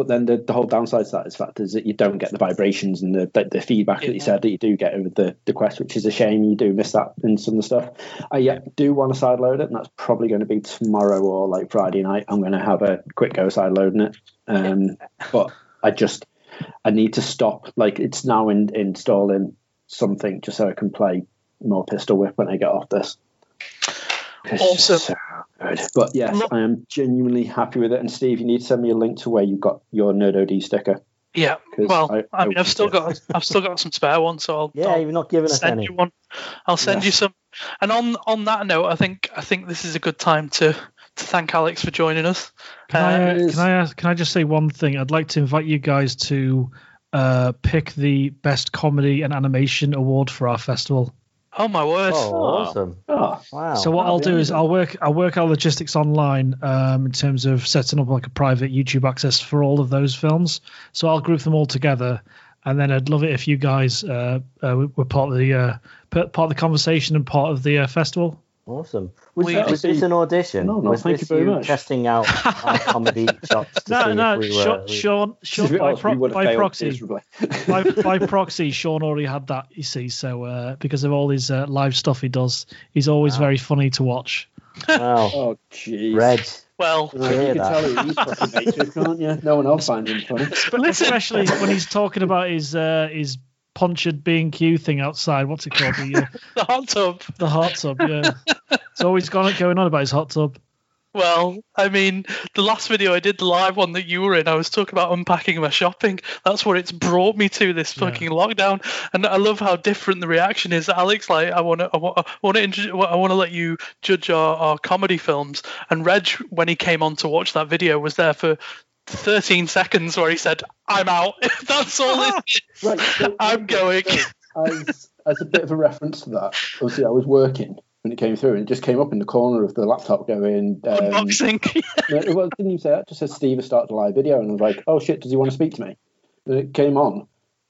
But then the, the whole downside to that is fact is that you don't get the vibrations and the the, the feedback that you said that you do get with the, the quest, which is a shame. You do miss that in some of the stuff. I yeah, do want to side load it, and that's probably going to be tomorrow or like Friday night. I'm going to have a quick go side loading it. Um, <laughs> but I just I need to stop. Like it's now in, installing something just so I can play more Pistol Whip when I get off this. Awesome. So good. But yes, Look- I am genuinely happy with it. And Steve, you need to send me a link to where you got your Nerd OD sticker. Yeah. 'cause Well, I- I, mean, I- I've still got I've still got some spare ones, so I'll, Yeah, I'll you've not given us send any. you one. I'll send Yeah. you some. And on on that note, I think I think this is a good time to to thank Alex for joining us. Can I, Uh, it is- can I ask, can I just say one thing? I'd like to invite you guys to uh, pick the best comedy and animation award for our festival. Oh my word! Oh, awesome! Oh, Wow. so what that'll I'll be do is. I'll work I'll work our logistics online um, in terms of setting up like a private YouTube access for all of those films. So I'll group them all together, and then I'd love it if you guys uh, uh, were part of the uh, part part of the conversation and part of the uh, festival. Awesome. Was, We- was this an audition? No, no, was thank this you very much. testing out <laughs> our comedy chops to No, see no, if we Sean, were? Sean, Sean by, pro- <laughs> by proxy, by, by proxy, Sean already had that. You see, so uh, because of all his uh, live stuff he does, he's always very funny to watch. Wow. <laughs> Oh, jeez. Red. Well, you can tell he's fucking mates can't you? No one else finds him funny. listen, especially when he's talking about his uh, his punctured B and Q thing outside. What's it called? The, uh, <laughs> the hot tub. the hot tub. Yeah, it's always gone going on about his hot tub. Well, I mean, the last video I did, the live one that you were in, I was talking about unpacking my shopping. That's what it's brought me to this Yeah. fucking lockdown, and I love how different the reaction is. Alex, like, I want to, I want, to, I want to let you judge our, our comedy films. And Reg, when he came on to watch that video, was there for 13 seconds where he said, "I'm out." <laughs> That's all. it is. Right, so- I'm going. as, as a bit of a reference to that, obviously I was working when it came through, and it just came up in the corner of the laptop going. Um, Unboxing. <laughs> no, it was, didn't you say that. It just said Steve has started a live video, and I was like, "Oh shit, does he want to speak to me?" And it came on,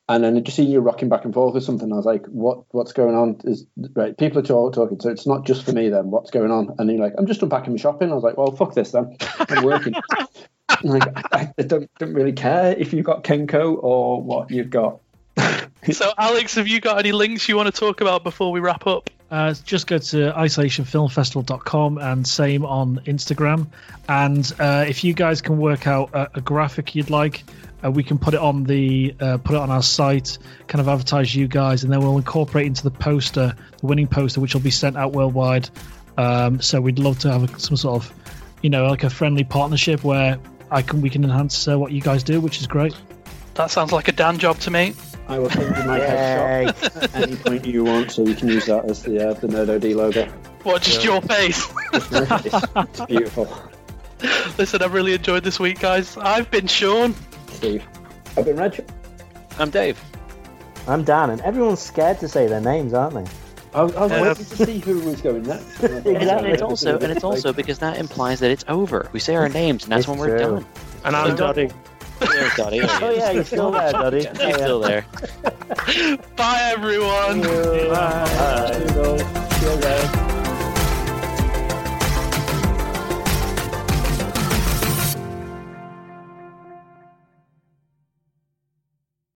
and then I just seen you rocking back and forth or something. I was like, "What? What's going on?" Is right? People are talk, talking, so it's not just for me then. What's going on? And you're like, "I'm just unpacking my shopping." I was like, "Well, fuck this then. I'm working." <laughs> like, I, I don't don't really care if you've got Kenco or what you've got. <laughs> so, Alex, have you got any links you want to talk about before we wrap up? Uh, just go to isolationfilmfestival.com and same on Instagram. And uh, if you guys can work out a, a graphic you'd like, uh, we can put it on the uh, put it on our site, kind of advertise you guys, and then we'll incorporate into the poster, the winning poster, which will be sent out worldwide. Um, so we'd love to have a, some sort of, you know, like a friendly partnership where I can we can enhance uh, what you guys do, which is great. That sounds like a Dan job to me. I will send you my headshot at any point you want, so you can use that as the uh, the Nerd OD logo. What, just your face? It's, <laughs> it's beautiful. Listen, I've really enjoyed this week, guys. I've been Sean. Steve. I've been Reg. I'm Dave. I'm Dan, and everyone's scared to say their names, aren't they? I was, I was Uh, waiting to see who was going next. <laughs> And Exactly. it's also and it's also because that implies that it's over. We say our names and that's It's when we're true. done. And I'm Doddy. There's Doddy. Oh yeah, you're still there, Daddy. He's still there. <laughs> Bye, everyone. Bye. Bye.